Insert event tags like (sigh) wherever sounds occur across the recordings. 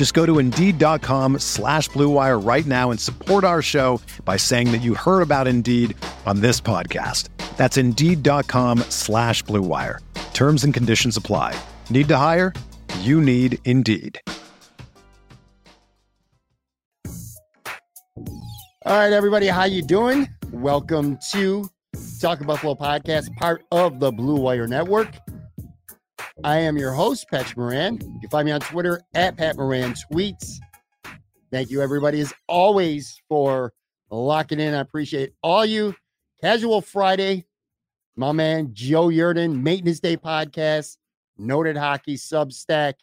Just go to Indeed.com slash BlueWire right now and support our show by saying that you heard about Indeed on this podcast. That's Indeed.com slash BlueWire. Terms and conditions apply. Need to hire? You need Indeed. All right, everybody, how you doing? Welcome to Talk Buffalo podcast, part of the Blue Wire Network. I am your host, Pat Moran. You can find me on Twitter at Pat Moran Tweets. Thank you, everybody, as always, for locking in. I appreciate all you. Casual Friday, my man Joe Yerdon, Maintenance Day podcast, Noted Hockey Substack.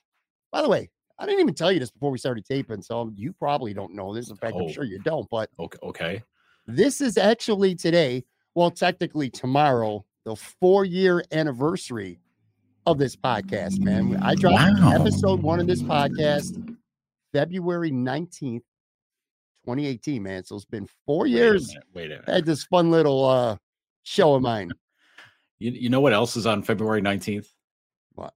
By the way, I didn't even tell you this before we started taping, so you probably don't know this. In fact, Oh. I'm sure you don't, but Okay. Okay. this is actually today, well, technically tomorrow, the four year anniversary of this podcast, man. I dropped Wow. episode one of this podcast February 19th, 2018, man. So it's been four Wait a years. minute, Wait a I minute. had this fun little uh show of mine. (laughs) You, you know what else is on February 19th? What?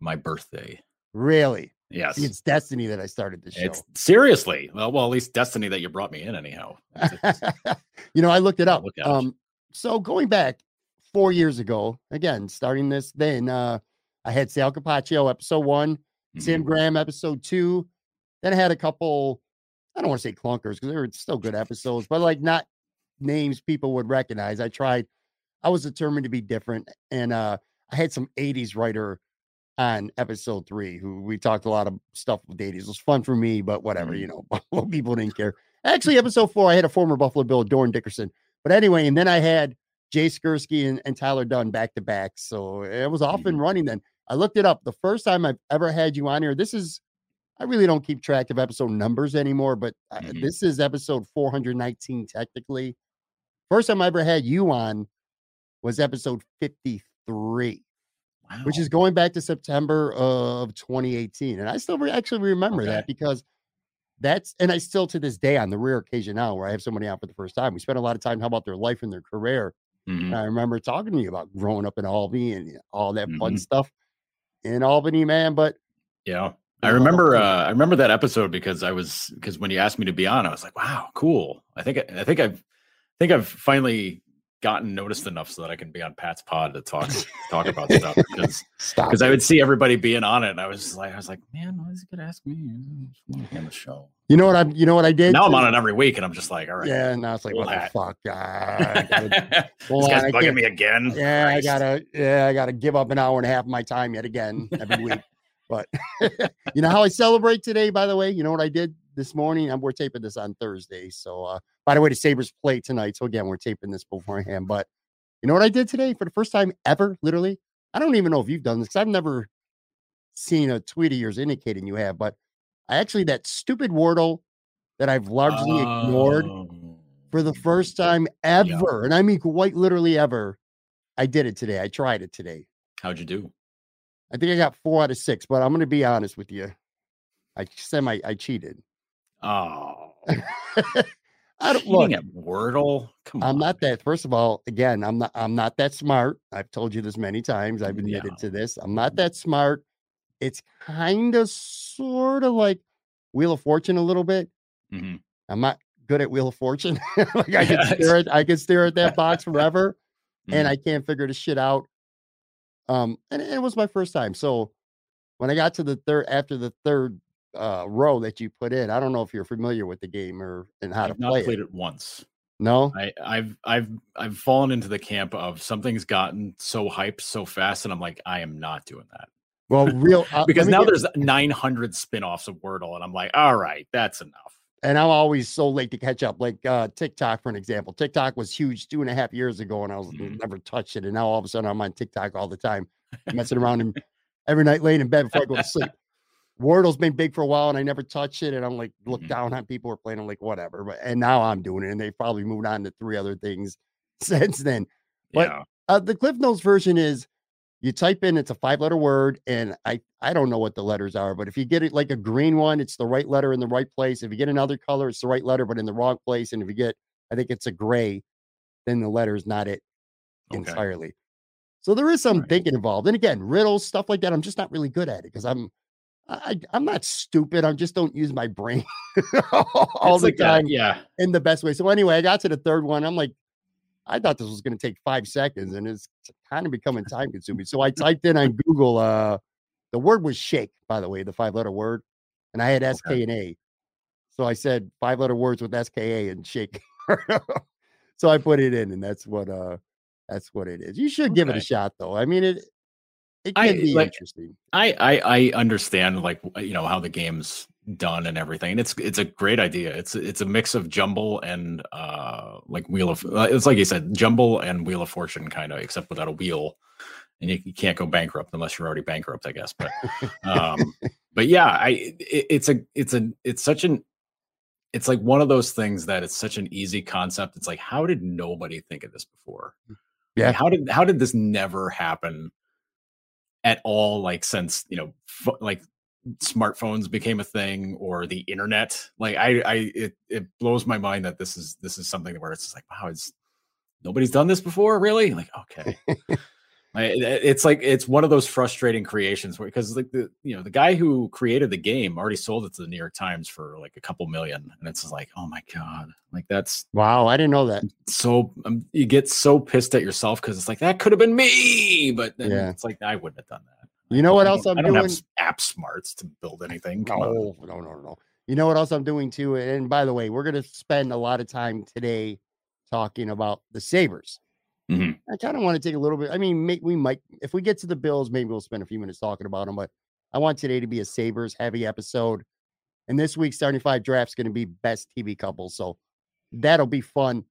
My birthday. Really? Yes. See, It's destiny that I started this show. It's seriously. Well, well, at least destiny that you brought me in anyhow. (laughs) You know, I looked it up. Look. Um, so going back four years ago, again, starting this, then uh, I had Sal Capaccio episode one, Sam Mhm. Graham episode two. Then I had a couple, I don't want to say clunkers because they were still good episodes, but like not names people would recognize. I tried, I was determined to be different. And uh, I had some 80s writer on episode three who we talked a lot of stuff with the 80s. It was fun for me, but whatever, you know, (laughs) Buffalo people didn't care. Actually, episode four, I had a former Buffalo Bill, Dorin Dickerson. But anyway, and then I had Jay Skurski and, and Tyler Dunne back to back. So it was off and running then. I looked it up. The first time I've ever had you on here, this is, I really don't keep track of episode numbers anymore, but uh, Mhm. this is episode 419 technically. First time I ever had you on was episode 53, which is going back to September of 2018. And I still re- actually remember that because that's, and I still to this day on the rare occasion now where I have somebody out for the first time, we spend a lot of time talking about their life and their career. Mhm. And I remember talking to you about growing up in Albany and all that fun Mhm. stuff in Albany, man. But Yeah. I a lot of remember. Uh, I remember that episode because I was because when you asked me to be on, I was like, "Wow, cool." I think I think I've I think I've finally gotten noticed enough so that I can be on Pat's pod to talk talk about (laughs) stuff because because I would see everybody being on it, and I was just like, I was like, man, why is he gonna ask me? I just wanna be on the show. you know what I'm, you know what I did? Now I'm on it every week, and I'm just like, all right, Yeah. And now it's like, what the fuck? I gotta- (laughs) this guy's bugging me again. Yeah, I gotta, yeah, I gotta give up an hour and a half of my time yet again every week. (laughs) But you know how I celebrate today, by the way? You know what I did this morning? And we're taping this on Thursday. So uh by the way, the Sabres play tonight. So again, we're taping this beforehand. But you know what I did today for the first time ever, literally? I don't even know if you've done this because I've never seen a tweet of yours indicating you have, but I actually that stupid Wordle that I've largely ignored Oh. for the first time ever, and I mean quite literally ever. I did it today. I tried it today. How'd you do? I think I got four out of six, but I'm going to be honest with you. I semi I cheated. Oh, (laughs) I don't look. at Wordle. Come on, I'm not that. First of all, again, I'm not. I'm not that smart. I've told you this many times. I've admitted Yeah. to this. I'm not that smart. It's kind of, sort of like Wheel of Fortune a little bit. Mhm. I'm not good at Wheel of Fortune. (laughs) like I can stare at. I can stare at that box (laughs) forever. and Mhm. I can't figure the shit out. Um, and it was my first time. So when I got to the third, after the third uh row that you put in, I don't know if you're familiar with the game or and how to I've not play played it. it once. No, I, I've I've I've fallen into the camp of something's gotten so hyped so fast, and I'm like, I am not doing that. well, real (laughs) uh, because now get- there's (laughs) 900 spin-offs of Wordle, and I'm like, all right, that's enough. and I'm always so late to catch up. Like uh, TikTok, for an example, TikTok was huge two and a half years ago, and I was Mhm. never touched it. And now all of a sudden, I'm on TikTok all the time, (laughs) messing around and every night laying in bed before I go to sleep. Wordle's been big for a while, and I never touched it. And I'm like, look Mhm. down on people who are playing. I'm like, whatever. But and now I'm doing it, and they've probably moved on to three other things (laughs) since then. But- yeah, Uh, the Cliff Notes version is you type in it's a five letter word, and I I don't know what the letters are, but if you get it like a green one, it's the right letter in the right place. If you get another color, it's the right letter but in the wrong place. And if you get I think it's a gray, then the letter is not it Okay. entirely. So there is some Right. thinking involved. And again, riddles stuff like that. I'm just not really good at it because I'm I, I'm not stupid. I just don't use my brain (laughs) all It's the like that, time yeah, in the best way. So anyway, I got to the third one. I'm like, I thought this was going to take five seconds, and it's kind of becoming time consuming. So I typed in on Google. Uh, the word was shake, by the way, the five letter word, and I had S K and A. So I said five letter words with S K A and shake. (laughs) so I put it in, and that's what uh that's what it is. You should give it a shot, though. I mean it. It I- be like, interesting. I, I I understand like you know how the game's done and everything. It's it's a great idea. It's it's a mix of jumble and uh like wheel of uh, it's like you said jumble and wheel of fortune kind of except without a wheel. And you, you can't go bankrupt unless you're already bankrupt, I guess. But um (laughs) but yeah, I it, it's a it's a it's such an it's like one of those things that it's such an easy concept. It's like how did nobody think of this before? Like, Yeah. how did how did this never happen at all? Like since you know, pho- like smartphones became a thing or the internet. Like I, I, it it blows my mind that this is this is something where it's like wow, it's nobody's done this before, really? Like okay. (laughs) It's like it's one of those frustrating creations because like the you know the guy who created the game already sold it to the New York Times for like a couple million, and it's like oh my god, like that's Wow, I didn't know that. so um, you get so pissed at yourself because it's like that could have been me, but then Yeah. it's like I wouldn't have done that. You know what I else I'm I don't doing? have app smarts to build anything. Come on. No, no, no, no. You know what else I'm doing too? And by the way, we're going to spend a lot of time today talking about the Sabres. Mhm. I kind of want to take a little bit. I mean, may, we might, if we get to the Bills, maybe we'll spend a few minutes talking about them. But I want today to be a Sabres heavy episode. And this week's starting five draft's going to be best TV couple. So that'll be fun.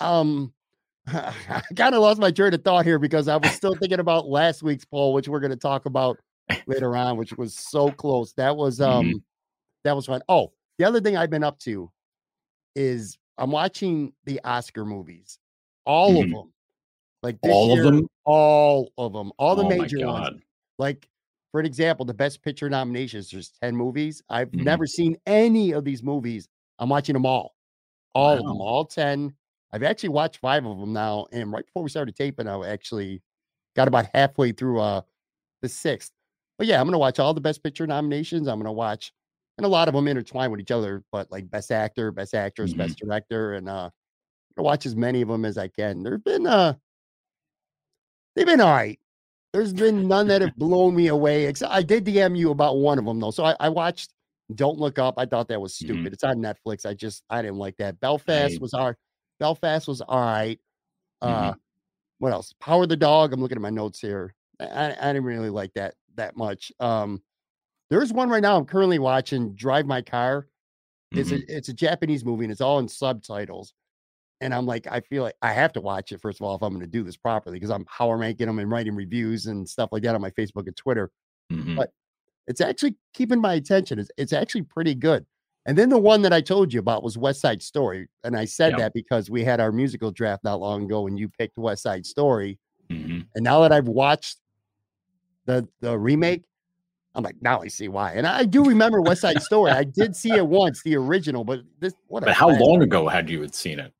Um, (laughs) I kind of lost my train of thought here because I was still (laughs) thinking about last week's poll, which we're going to talk about later on, which was so close. That was Mhm. um that was fun. Oh, the other thing I've been up to is I'm watching the Oscar movies, all of Mhm. them. Like this All of them? all of them, all the Oh major ones. Like for an example, the Best Picture nominations. There's ten movies. I've Mhm. never seen any of these movies. I'm watching them all, all of them, all ten. I've actually watched five of them now, and right before we started taping, I actually got about halfway through uh the sixth. But yeah, I'm gonna watch all the Best Picture nominations. I'm gonna watch, and a lot of them intertwine with each other. But like Best Actor, Best Actress, Mhm. Best Director, and uh, watch as many of them as I can. There've been uh, they've been all right. There's been none that have blown me away. Except I did DM you about one of them though. So I, I watched Don't Look Up. I thought that was Mhm. stupid. It's on Netflix. I just I didn't like that. Belfast was all right. Belfast was all right. Uh, Mhm. what else? Power the Dog. I'm looking at my notes here. I, I didn't really like that that much. Um, there's one right now I'm currently watching. Drive My Car. It's Mhm. a it's a Japanese movie and it's all in subtitles. And I'm like, I feel like I have to watch it first of all if I'm going to do this properly because I'm power ranking them and writing reviews and stuff like that on my Facebook and Twitter. Mhm. but- It's actually keeping my attention. It's, it's actually pretty good. And then the one that I told you about was West Side Story, and I said Yep. that because we had our musical draft not long ago, and you picked West Side Story. Mhm. And now that I've watched the the remake, I'm like, now I see why. And I do remember West Side Story. I did see it once, the original, but this what But how long ago had you had seen it?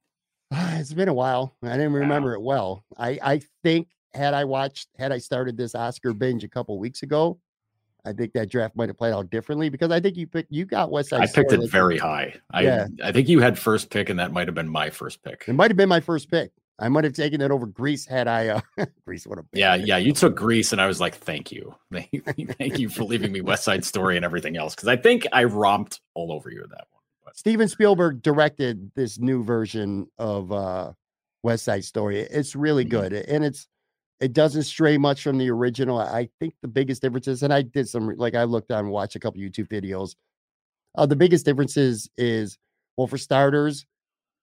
It's been a while. I didn't remember it well. I I think had I watched had I started this Oscar binge a couple weeks ago, I think that draft might have played out differently because I think you picked you got West Side I picked Story, it very high. I Yeah. I think you had first pick, and that might have been my first pick. It might have been my first pick. I might have taken it over Grease had I uh (laughs) Grease what a big Yeah, yeah. You took Grease, and I was like, "Thank you, (laughs) thank you, for leaving me West Side Story and everything else." Because I think I romped all over you with that one. Steven Spielberg directed this new version of uh West Side Story. It's really Mhm. good, and it's it doesn't stray much from the original. I think the biggest differences, and I did some like I looked on, watched a couple YouTube videos. Uh, the biggest differences is well, for starters,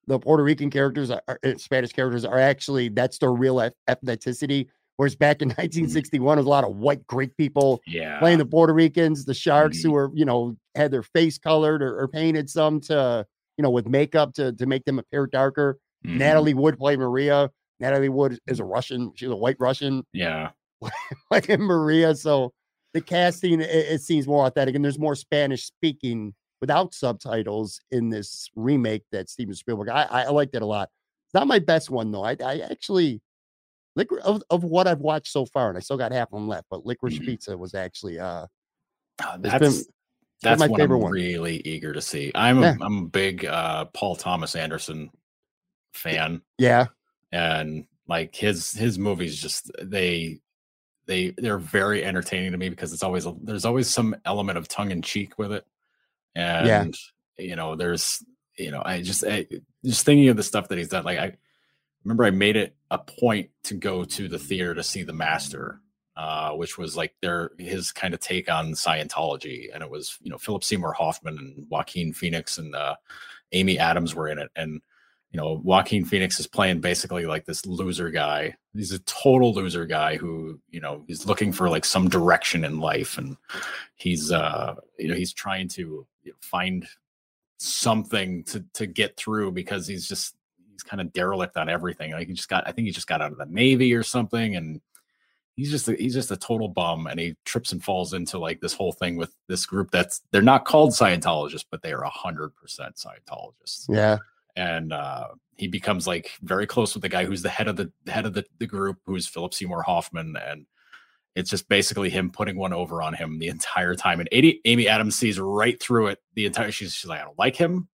the Puerto Rican characters are, are- Spanish characters are actually that's their real eth- ethnicity. Whereas back in (laughs) 1961, it was a lot of white Greek people yeah. playing the Puerto Ricans, the sharks Mm-hmm. who were, you know, had their face colored or, or painted some to, you know, with makeup to to make them appear darker. Mhm. Natalie Wood played Maria. Natalie Wood is a Russian. She's a white Russian Yeah. (laughs) like in Maria. So the casting it, it seems more authentic, and there's more Spanish speaking without subtitles in this remake that Steven Spielberg. I I, I liked it a lot. It's not my best one though. I I actually. Licor- of, of what I've watched so far, and I still got half of them left, but Licorice Mhm. Pizza was actually uh Uh, That's been- that's my favorite I'm one. really eager to see. I'm a Yeah. am a big uh, Paul Thomas Anderson fan, yeah and like his his movies just they they they're very entertaining to me because it's always a, there's always some element of tongue in cheek with it, and you know there's you know I just I, just thinking of the stuff that he's done. Like I remember I made it a point to go to the theater to see The Master, uh, which was like their his kind of take on Scientology, and it was you know Philip Seymour Hoffman and Joaquin Phoenix and uh, Amy Adams were in it, and you know Joaquin Phoenix is playing basically like this loser guy. He's a total loser guy who you know is looking for like some direction in life, and he's uh you know he's trying to find something to to get through because he's just he's kind of derelict on everything. Like he just got I think he just got out of the navy or something and he's just a, he's just a total bum and he trips and falls into like this whole thing with this group that's they're not called Scientologists but they are a hundred percent Scientologists yeah and uh, he becomes like very close with the guy who's the head of the head of the, the group, who's Philip Seymour Hoffman, and it's just basically him putting one over on him the entire time. And Amy, Amy Adams sees right through it the entire. She's, she's like, I don't like him.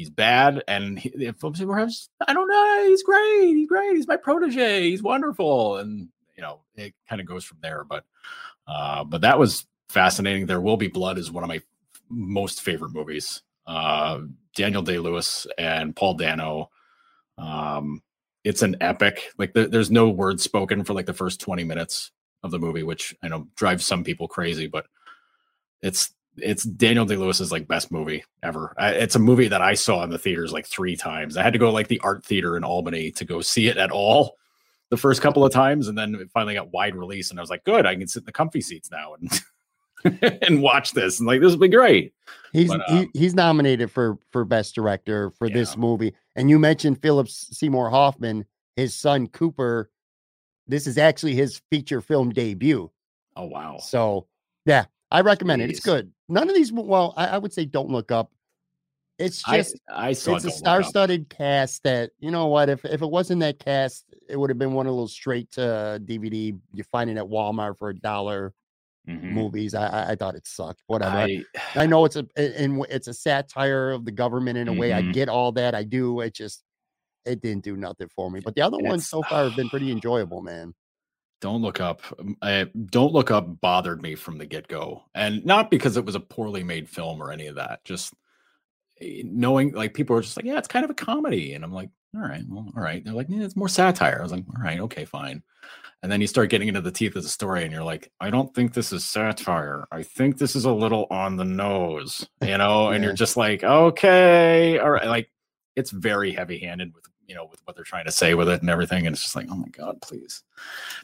He's bad, and he, Seymour I don't know. He's great. He's great. He's my protege. He's wonderful, and you know it kind of goes from there. But uh, but that was fascinating. There will be blood is one of my most favorite movies. Uh, Daniel Day Lewis and Paul Dano. Um, it's an epic. Like there, there's no words spoken for like the first 20 minutes of the movie, which I know drives some people crazy, but it's it's Daniel Day Lewis's like best movie ever. I, it's a movie that I saw in the theaters like three times. I had to go to, like the art theater in Albany to go see it at all the first couple of times, and then it finally got wide release, and I was like, good, I can sit in the comfy seats now and (laughs) and watch this, and like this will be great. he's But, he, um, he's nominated for for best director for this movie and you mentioned philip seymour hoffman his son cooper this is actually his feature film debut Oh wow, so yeah i recommend it it's good. None of these well i, I would say don't look up. It's just I saw it's a star-studded cast that you know what if if it wasn't that cast it would have been one of those straight to dvd you find it at walmart for a dollar Mhm. movies I, I i thought it sucked whatever. I, I, I (sighs) know it's a and it's a satire of the government in a way i Mhm. get all that i do it just it didn't do nothing for me but the other ones so far have been pretty (sighs) enjoyable man Don't look up. I, don't look up bothered me from the get go, and not because it was a poorly made film or any of that. Just eh, knowing, like people were just like, "Yeah, it's kind of a comedy," and I'm like, "All right, well, all right." They're like, "Yeah, it's more satire." I was like, "All right, okay, fine." And then you start getting into the teeth of the story, and you're like, "I don't think this is satire. I think this is a little on the nose," you know. And you're (laughs) just like, "Okay, all right." Like it's very heavy handed with you know with what they're trying to say with it and everything, and it's just like, "Oh my god, please."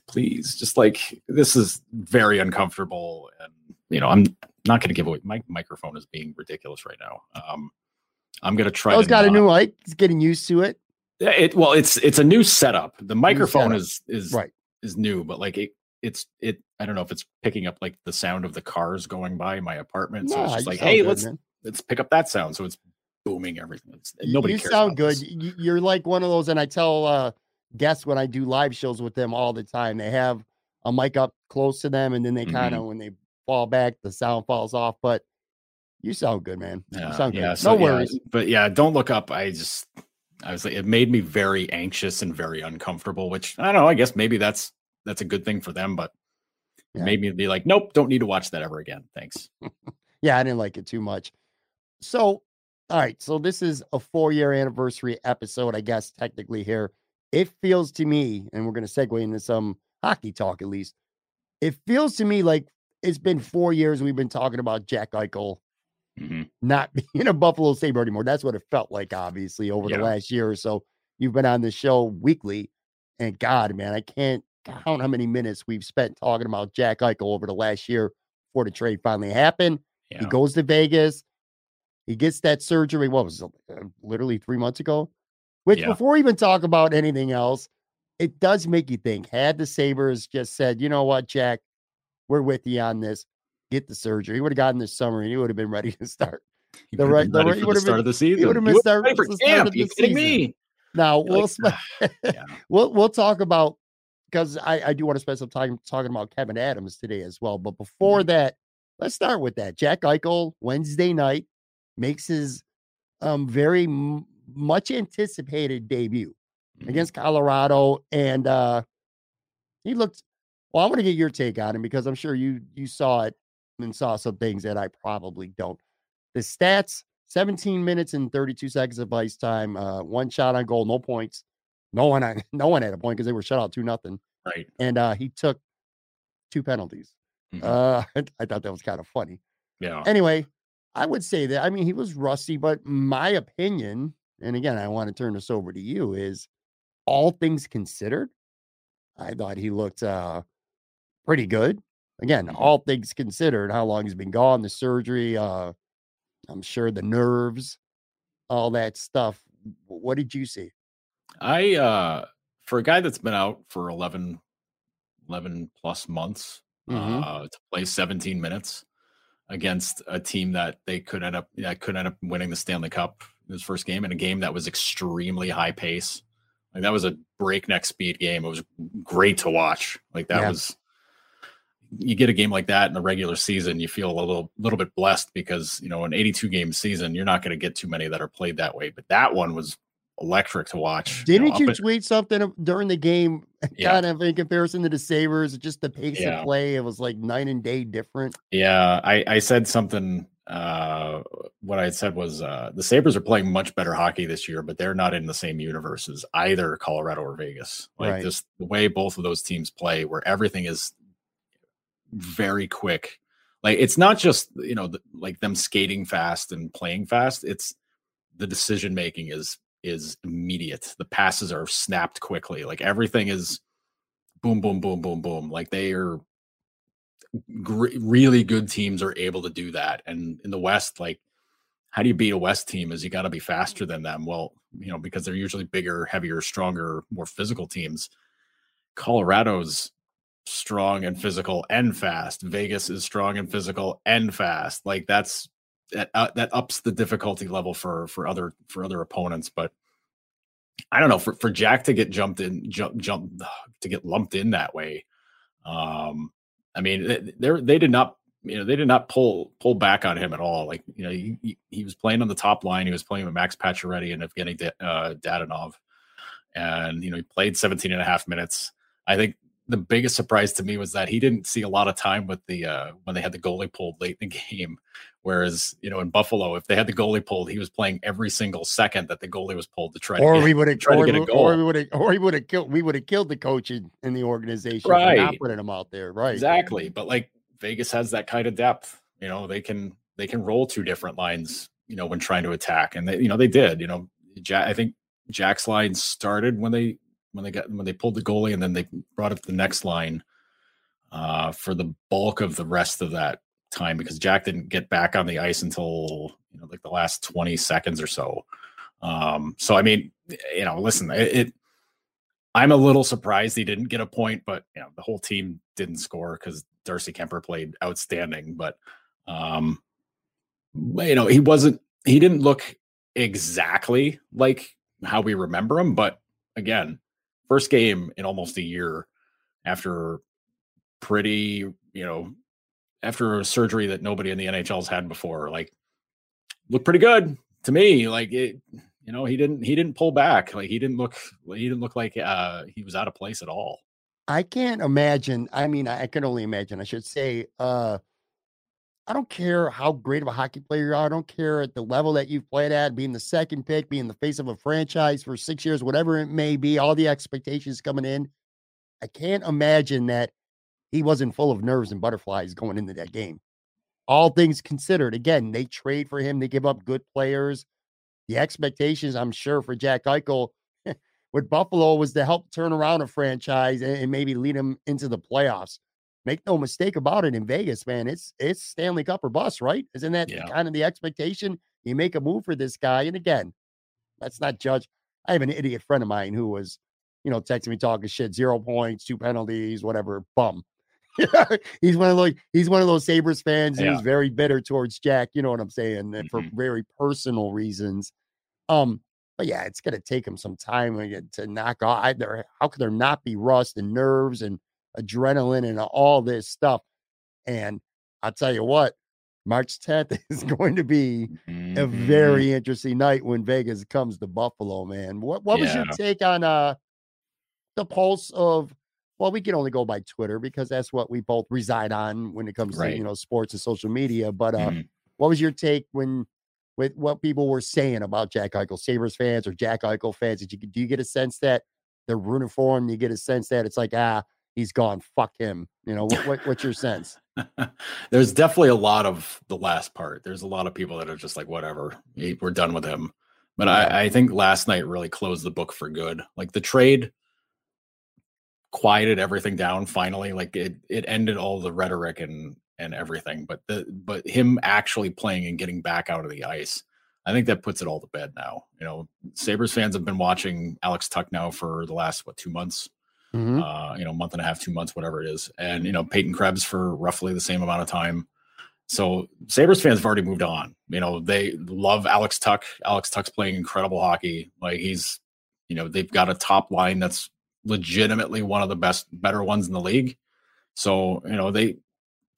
please just like this is very uncomfortable and you know i'm not going to give away my microphone is being ridiculous right now um i'm going to try oh, it's got a new mic he's getting used to it Yeah, it well it's it's a new setup the microphone setup. is is Right. is new but like it it's it i don't know if it's picking up like the sound of the cars going by my apartment so it's just like hey let's let's pick up that sound so it's booming everything it's, nobody you sound good this. You're like one of those and i tell uh guests when i do live shows with them all the time they have a mic up close to them and then they kind of when they fall back the sound falls off but you sound good man you sound good yeah, no so, yeah, worries but yeah, don't look up. I just, I was like, it made me very anxious and very uncomfortable. Which I don't know. I guess maybe that's that's a good thing for them, but it Yeah. made me be like, nope, don't need to watch that ever again. Thanks. (laughs) yeah i didn't like it too much so all right. So this is a four year anniversary episode, I guess, technically here. It feels to me, and we're going to segue into some hockey talk at least. It feels to me like it's been four years we've been talking about Jack Eichel hmm not (laughs) being a Buffalo Sabre anymore. That's what it felt like, obviously, over Yeah. the last year or so. You've been on the show weekly, and God, man, I can't count how many minutes we've spent talking about Jack Eichel over the last year before the trade finally happened. Yeah. He goes to Vegas. He gets that surgery. What was it? uh, Literally three months ago. Which, Yeah. before we even talk about anything else, it does make you think. Had the Sabres just said, you know what, Jack, we're with you on this. Get the surgery. He would have gotten this summer and he would have been ready (laughs) to start. He the right- the right- he the start been- of the season. would've been would've start- ready for the start camp. of the You kidding season. me? Now You're we'll like, yeah. (laughs) we'll we'll talk about because I, I do want to spend some time talking about Kevyn Adams today as well. But before Mm-hmm. that, let's start with that. Jack Eichel Wednesday night makes his um very m- much anticipated debut Mhm. against Colorado, and uh he looked. Well, I want to get your take on him because I'm sure you you saw it and saw some things that I probably don't. The stats: 17 minutes and 32 seconds of ice time, uh, one shot on goal, no points. No one, on- (laughs) no one had a point because they were shut out two nothing, right. and uh, he took two penalties. Mhm. Uh, (laughs) I thought that was kind of funny. yeah. Anyway, I would say that I mean he was rusty, but my opinion, and again, I want to turn this over to you, is all things considered, I thought he looked uh pretty good. Again, Mhm. all things considered, how long he's been gone, the surgery, uh, I'm sure the nerves, all that stuff. What did you see? I uh for a guy that's been out for 11 11 plus months Mhm. uh to play 17 minutes against a team that they could end up that could end up winning the Stanley Cup in his first game in a game that was extremely high pace. Like that was a breakneck speed game. It was great to watch. Like that Yeah. was you get a game like that in the regular season, you feel a little little bit blessed because you know an 82 game season, you're not going to get too many that are played that way. But that one was electric to watch. Didn't you at- tweet something during the game, (laughs) Yeah. kind of in comparison to the Sabres, just the pace Yeah. of play? It was like night and day different. Yeah, I, I said something. Uh, what I said was uh, the Sabres are playing much better hockey this year, but they're not in the same universe as either Colorado or Vegas. Like Right. just the way both of those teams play, where everything is very quick. Like it's not just you know the, like them skating fast and playing fast. It's the decision making is is immediate. The passes are snapped quickly. Like everything is boom, boom, boom, boom, boom. Like they are gr- really good teams are able to do that. And in the West, like, how do you beat a West team? Is you got to be faster than them. Well, you know, because they're usually bigger, heavier, stronger, more physical teams. Colorado's strong and physical and fast. Vegas is strong and physical and fast. Like that's that uh, that ups the difficulty level for for other for other opponents. But I don't know for for Jack to get jumped in, jump jump to get lumped in that way. Um, I mean, they they're- did not, you know, they did not pull pull back on him at all. Like, you know, he, he, was playing on the top line. He was playing with Max Pacioretty and Evgeny Da- uh, Dadonov, and you know, he played 17 and a half minutes. I think the biggest surprise to me was that he didn't see a lot of time with the uh, when they had the goalie pulled late in the (laughs) game. Whereas, you know, in Buffalo, if they had the goalie pulled, he was playing every single second that the goalie was pulled to try or to get, we would have, try to or, get a we- or goal. we would have, or he would have killed, we would have killed the coach in, in the organization for not Right. putting him out there, right? Exactly. But like Vegas has that kind of depth. You know, they can they can roll two different lines, you know, when trying to attack. And they, you know, they did, you know, Jack I think Jack's line started when they when they got when they pulled the goalie and then they brought up the next line uh for the bulk of the rest of that time because Jack didn't get back on the ice until you know like the last 20 seconds or so. Um so I mean, you know, listen, it, it I'm a little surprised he didn't get a point, but you know, the whole team didn't score because Darcy Kuemper played outstanding. But um, you know, he wasn't he didn't look exactly like how we remember him, but again, first game in almost a year after pretty, you know, after a surgery that nobody in the NHL's had before, like looked pretty good to me. Like it, you know, he didn't he didn't pull back. Like he didn't look he didn't look like uh he was out of place at all. I can't imagine. I mean, I can only imagine. I should say, uh, I don't care how great of a hockey player you are. I don't care at the level that you've played at, being the second pick, being the face of a franchise for six years, whatever it may be, all the expectations coming in. I can't imagine that he wasn't full of nerves and butterflies going into that game. All things considered, again, they trade for him, they give up good players. The expectations, I'm sure, for Jack Eichel (laughs) with Buffalo was to help turn around a franchise and, and maybe lead them into the playoffs make no mistake about it in Vegas, man. It's it's Stanley Cup or bust, right? Isn't that yeah. kind of the expectation? You make a move for this guy, and again, let's not judge. I have an idiot friend of mine who was, you know, texting me talking shit, zero points, two penalties, whatever, bum. (laughs) he's one of those. He's one of those Sabres fans. Yeah. He's very bitter towards Jack. You know what I'm saying? Mm-hmm. For very personal reasons. Um, but yeah, it's gonna take him some time to knock off. Either how could there not be rust and nerves and adrenaline and all this stuff. And I'll tell you what, March 10th (laughs) is going to be mm-hmm. a very interesting night when Vegas comes to Buffalo, man. What what was your take on uh the pulse of well, we can only go by Twitter because that's what we both reside on when it comes right. to you know sports and social media. But uh mm-hmm. what was your take when with what people were saying about Jack Eichel, Sabres fans or Jack Eichel fans? Did you do you get a sense that they're rooting for him? Do you get a sense that it's like, ah, he's gone. Fuck him. You know, what, what what's your sense? (laughs) There's definitely a lot of the last part. There's a lot of people that are just like, whatever, we're done with him. But I, I think last night really closed the book for good. Like the trade quieted everything down finally. Like it it ended all the rhetoric and and everything. But the but him actually playing and getting back out of the ice, I think that puts it all to bed now. You know, Sabres fans have been watching Alex Tuch now for the last what two months mm-hmm. uh, you know, month and a half, two months, whatever it is. And, you know, Peyton Krebs for roughly the same amount of time. So Sabres fans have already moved on. You know, they love Alex Tuch Alex Tuch's playing incredible hockey. Like he's, you know, they've got a top line that's legitimately one of the best, better ones in the league. So, you know, they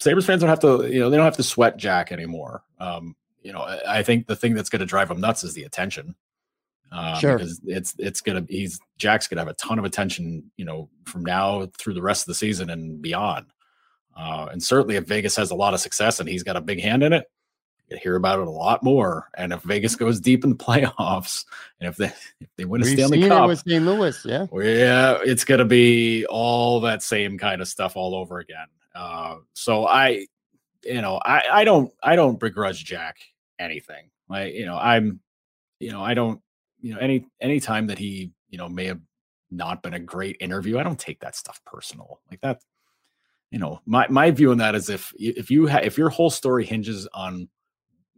Sabres fans don't have to, you know, they don't have to sweat Jack anymore. Um, you know, I, I think the thing that's going to drive them nuts is the attention. Uh, sure. Because it's it's gonna he's Jack's gonna have a ton of attention, you know, from now through the rest of the season and beyond. Uh, and certainly, if Vegas has a lot of success and he's got a big hand in it, you hear about it a lot more. And if Vegas goes deep in the playoffs, and if they if they win a We've Stanley seen Cup, it with St. Louis, yeah, yeah, it's gonna be all that same kind of stuff all over again. Uh, so I, you know, I I don't I don't begrudge Jack anything. Like you know, I'm, you know, I don't you know, any any time that he, you know, may have not been a great interview, I don't take that stuff personal. Like that, you know, my my view on that is if if you ha- if your whole story hinges on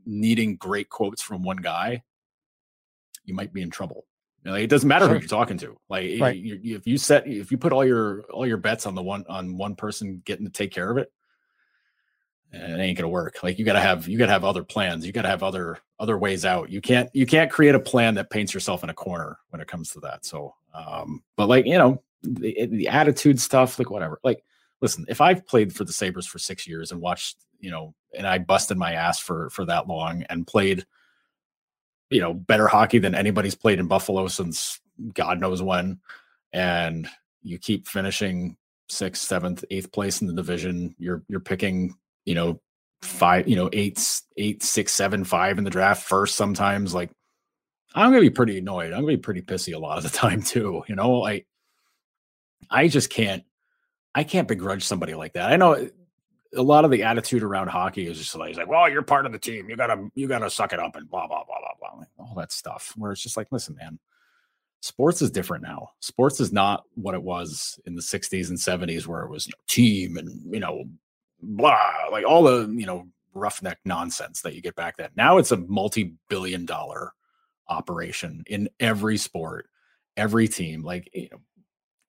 needing great quotes from one guy, you might be in trouble. You know, like, it doesn't matter sure. who you're talking to. Like right. if you set if you put all your all your bets on the one on one person getting to take care of it, it ain't gonna work. Like you gotta have you gotta have other plans. You gotta have other other ways out. You can't you can't create a plan that paints yourself in a corner when it comes to that. So, um, but like you know, the, the attitude stuff, like whatever. Like, listen, if I've played for the Sabres for six years and watched, you know, and I busted my ass for for that long and played, you know, better hockey than anybody's played in Buffalo since God knows when, and you keep finishing sixth, seventh, eighth place in the division. You're you're picking you know, five, you know, eight, eight, six, seven, five in the draft first sometimes. Like, I'm gonna be pretty annoyed. I'm gonna be pretty pissy a lot of the (laughs) time too. You know, I I just can't I can't begrudge somebody like that. I know eh, a lot of the attitude around hockey is just like, well, you're part of the team. You gotta you gotta suck it up and blah blah blah blah blah. Like, all that stuff. Where it's just like, listen, man, sports is different now. Sports is not what it was in the 60s and 70s, where it was you know, team and you know blah, like all the, you know, roughneck nonsense that you get back then. Now it's a multi billion dollar operation in every sport, every team. Like, you know,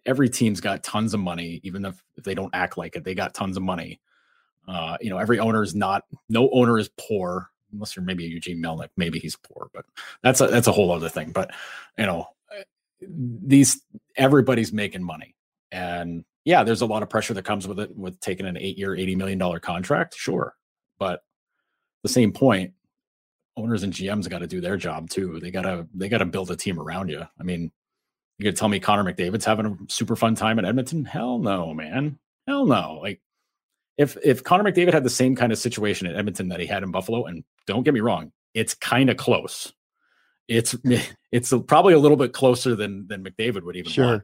every team's got tons of money, even if, if they don't act like it, they got tons of money. Uh, you know, every owner is not, no owner is poor unless you're maybe Eugene Melnyk, maybe he's poor, but that's a, that's a whole other thing. But, you know, eh, these, everybody's making money and yeah, there's a lot of pressure that comes with it with taking an eight year, $80 million contract. Sure. But the same point, owners and GMs got to do their job too. They gotta they gotta build a team around you. I mean, you could tell me Connor McDavid's having a super fun time in Edmonton? Hell no, man. Hell no. Like if if Connor McDavid had the same kind of situation at Edmonton that he had in Buffalo, and don't get me wrong, it's kind of close. It's (laughs) it's probably a little bit closer than than McDavid would even Sure. want.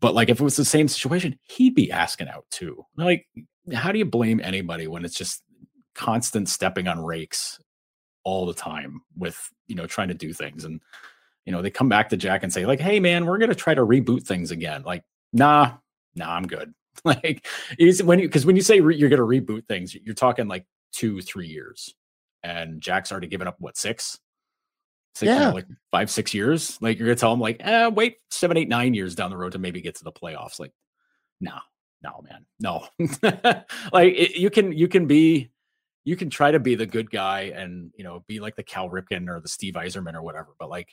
But like if it was the same situation, he'd be asking out too. Like, how do you blame anybody when it's just constant stepping on rakes all the time with you know trying to do things and you know they come back to Jack and say like, hey man, we're gonna try to reboot things again. Like, nah, nah, I'm good. (laughs) like is when you because when you say re- you're gonna reboot things, you're talking like two, three years, and Jack's already given up what six, six you know, Yeah. like five, six years. Like you're gonna tell him like, eh, wait, seven, eight, nine years down the road to maybe get to the playoffs. Like, no, no, man, no. (laughs) like it, you can you can be you can try to be the good guy and you know be like the Cal Ripken or the Steve Yzerman or whatever, but like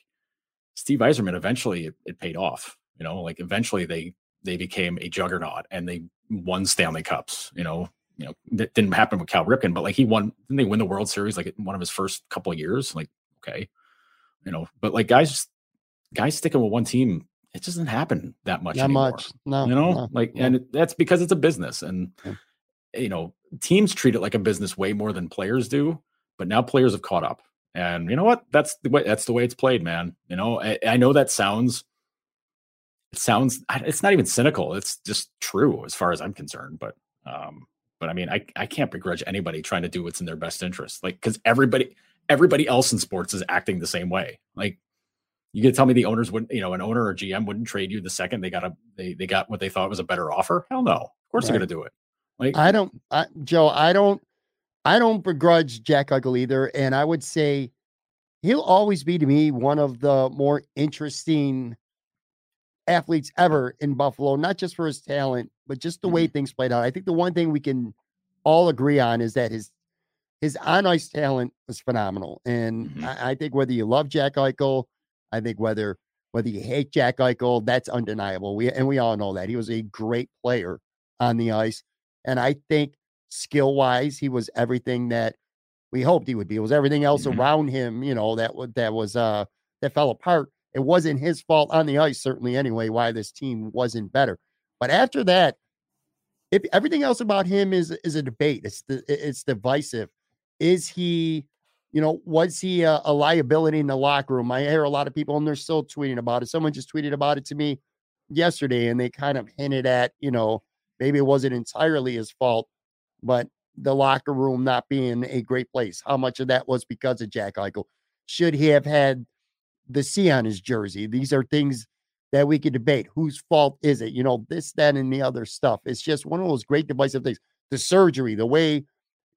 Steve Yzerman eventually it, it paid off. You know, like eventually they they became a juggernaut and they won Stanley Cups. You know, you know that didn't happen with Cal Ripken, but like he won. Didn't they win the World Series like one of his first couple of years? Like okay, you know, but like guys, guys sticking with one team, it doesn't happen that much. Not anymore much. No. you know no, like no. and it- that's because it's a business and Yeah. you know teams treat it like a business way more than players do but now players have caught up and you know what that's the way that's the way it's played man you know i, I know that sounds it sounds it's not even cynical it's just true as far as i'm concerned but um but i mean i i can't begrudge anybody trying to do what's in their best interest like because everybody everybody else in sports is acting the same way like you could tell me the owners wouldn't, you know, an owner or GM wouldn't trade you the second they got a they they got what they thought was a better offer. Hell no, of course they're gonna do it. Like I don't, I, Joe. I don't, I don't begrudge Jack Eichel either, and I would say he'll always be to me one of the more interesting athletes ever in Buffalo. Not just for his talent, but just the way things played out. I think the one thing we can all agree on is that his his on ice talent was phenomenal, and Mhm. I, I think whether you love Jack Eichel, I think whether whether you hate Jack Eichel, that's undeniable. We and we all know that he was a great player on the ice. And I think skill wise, he was everything that we hoped he would be. It was everything else Mhm. around him, you know, that that was uh that fell apart. It wasn't his fault on the ice, certainly anyway, why this team wasn't better. But after that, if everything else about him is is a debate, it's the it's divisive. Is he, you know, was he a, a liability in the locker room? I hear a lot of people, and they're still tweeting about it. Someone just tweeted about it to me yesterday, and they kind of hinted at, you know, maybe it wasn't entirely his fault, but the locker room not being a great place. How much of that was because of Jack Eichel? Should he have had the C on his jersey? These are things that we could debate. Whose fault is it? You know, this, that, and the other stuff. It's just one of those great divisive things. The surgery, the way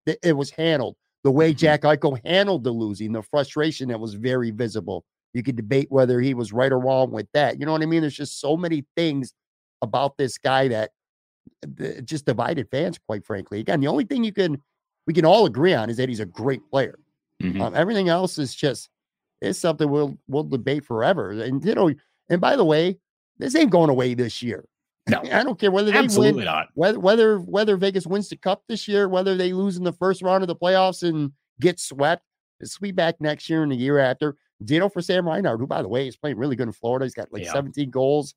that it was handled, the way Mhm. Jack Eichel handled the losing, the frustration that was very visible. You could debate whether he was right or wrong with that. You know what I mean? There's just so many things about this guy that th- just divided fans, quite frankly. Again, the only thing you can we can all agree on is that he's a great player. Mhm. Um, everything else is just it's something we'll we'll debate forever. And you know, and by the way, this ain't going away this year. No. (laughs) I don't care whether they absolutely win, not. whether whether whether Vegas wins the cup this year, whether they lose in the first round of the playoffs and get swept. It's be back next year and the year after. Ditto for Sam Reinhart, who by the way is playing really good in Florida. He's got like Yeah. 17 goals,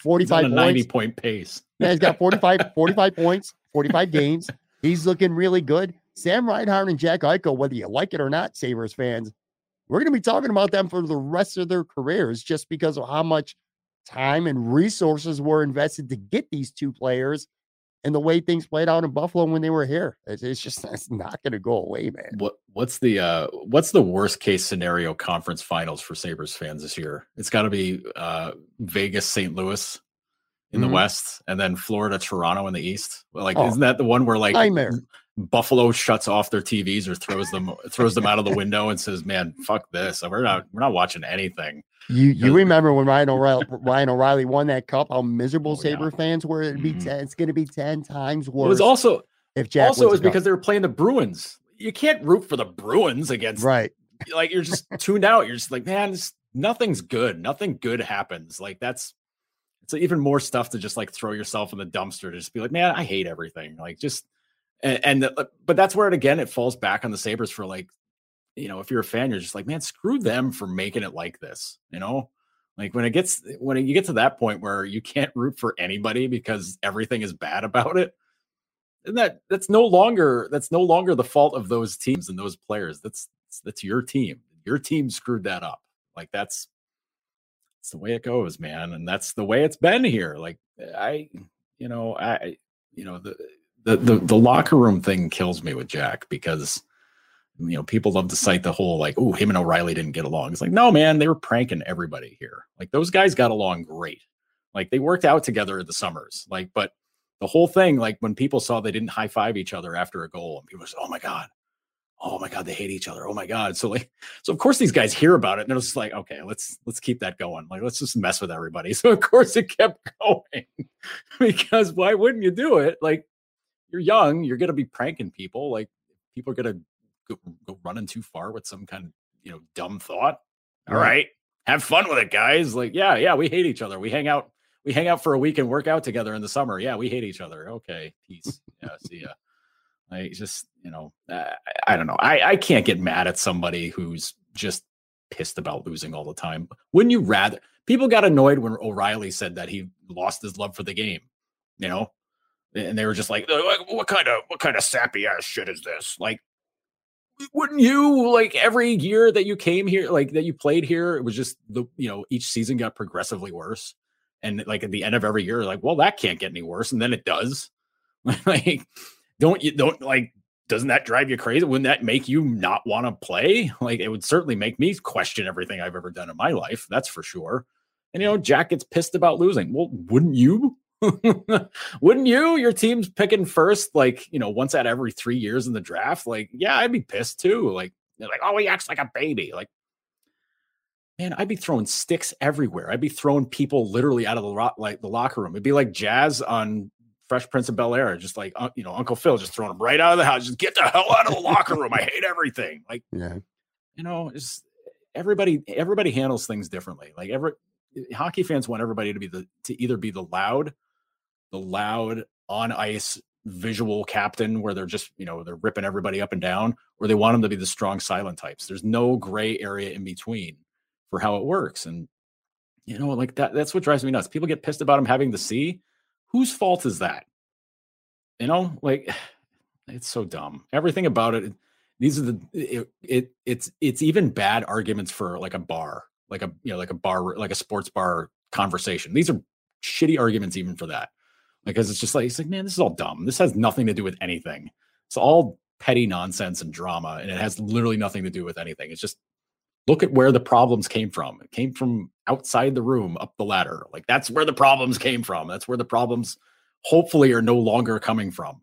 45 on a points. 90 point pace. Yeah, he's got 45, (laughs) 45 points, 45 games. He's looking really good. Sam Reinhart and Jack Eichel, whether you like it or not, Sabres fans, we're going to be talking about them for the rest of their careers just because of how much time and resources were invested to get these two players and the way things played out in Buffalo when they were here. It's, it's just (laughs) it's not going to go away, man. What what's the uh what's the worst case scenario conference finals for Sabres fans this year? It's got to be uh Vegas St. Louis in Mhm. the west and then Florida Toronto in the east. Like Oh. isn't that the one where like Nightmare. Buffalo shuts off their TVs or throws them throws them out of the window and says, "Man, fuck this. We're not we're not watching anything." You you remember when Ryan O'Reilly, Ryan O'Reilly won that cup? How miserable Oh, yeah. Sabre fans were. It'd be Mhm. 10, it's going to be ten times It worse. was also if Jack also it was because they were playing the Bruins. You can't root for the Bruins against right. like you're just tuned out. You're just like, man, this, nothing's good. Nothing good happens. Like that's it's even more stuff to just like throw yourself in the dumpster to just be like, man, I hate everything. Like just and, and the, uh, but that's where it again it falls back on the Sabres for like, you know, if you're a fan, you're just like, man, screw them for making it like this, you know? Like when it gets when you get to that point where you can't root for anybody because everything is bad about it, and that that's no longer that's no longer the fault of those teams and those players. That's that's your team. Your team screwed that up. Like that's it's the way it goes, man, and that's the way it's been here. Like I, mm. you know, I, you know, the the the, the locker room thing kills me with Jack because you know, people love to cite the whole like, oh, him and O'Reilly didn't get along. It's like, no, man, they were pranking everybody here. Like those guys got along great. Like they worked out together in the summers. Like, but the whole thing, like when people saw they didn't high five each other after a goal, and people said, oh my God, oh my God, they hate each other. Oh my God. So like, so of course these guys hear about it and it's like, okay, let's let's keep that going. Like, let's just mess with everybody. (laughs) So of course it kept going. (laughs) because why wouldn't you do it? Like you're young, you're gonna be pranking people. Like people are gonna go, go running too far with some kind of you know dumb thought. All right. right. Have fun with it, guys. Like, yeah, yeah, we hate each other. We hang out, we hang out for a week and work out together in the summer. Yeah, we hate each other. Okay, peace. Yeah, see ya. I just, you know, I, I don't know. I, I can't get mad at somebody who's just pissed about losing all the time. Wouldn't you rather? People got annoyed when O'Reilly said that he lost his love for the game, you know, and they were just like, "What kind of what kind of sappy ass shit is this?" Like, wouldn't you like every year that you came here, like that you played here, it was just the you know each season got progressively worse, and like at the end of every year, like, well, that can't get any worse, and then it does. (laughs) like, don't you don't like? Doesn't that drive you crazy? Wouldn't that make you not want to play? Like, it would certainly make me question everything I've ever done in my life. That's for sure. And you know, Jack gets pissed about losing. Well, wouldn't you? (laughs) Wouldn't you? Your team's picking first, like, you know, once at every three years in the draft. Like, yeah, I'd be pissed too. Like, they're like, oh, he acts like a baby. Like, man, I'd be throwing sticks everywhere. I'd be throwing people literally out of the like the locker room. It'd be like Jazz on Fresh Prince of Bel Air, just like uh, you know, Uncle Phil just throwing them right out of the house. Just get the hell out of the locker room. I hate everything. Like, yeah, you know, just everybody. Everybody handles things differently. Like every hockey fans want everybody to be the to either be the loud the loud on ice visual captain where they're just you know they're ripping everybody up and down or they want them to be the strong silent types there's no gray area in between for how it works and you know like that that's what drives me nuts people get pissed about him having the c whose fault is that? You know like (sighs) it's so dumb. Everything about it these are the it, it it's it's even bad arguments for like a bar like a you know like a bar like a sports bar conversation. These are shitty arguments even for that. Because it's just like it's like man this is all dumb. This has nothing to do with anything. It's all petty nonsense and drama and it has literally nothing to do with anything. It's just look at where the problems came from. It came from outside the room up the ladder. Like that's where the problems came from. That's where the problems hopefully are no longer coming from.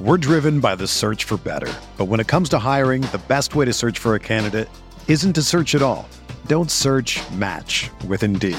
We're driven by the search for better. But when it comes to hiring the best way to search for a candidate isn't to search at all. Don't search match with Indeed.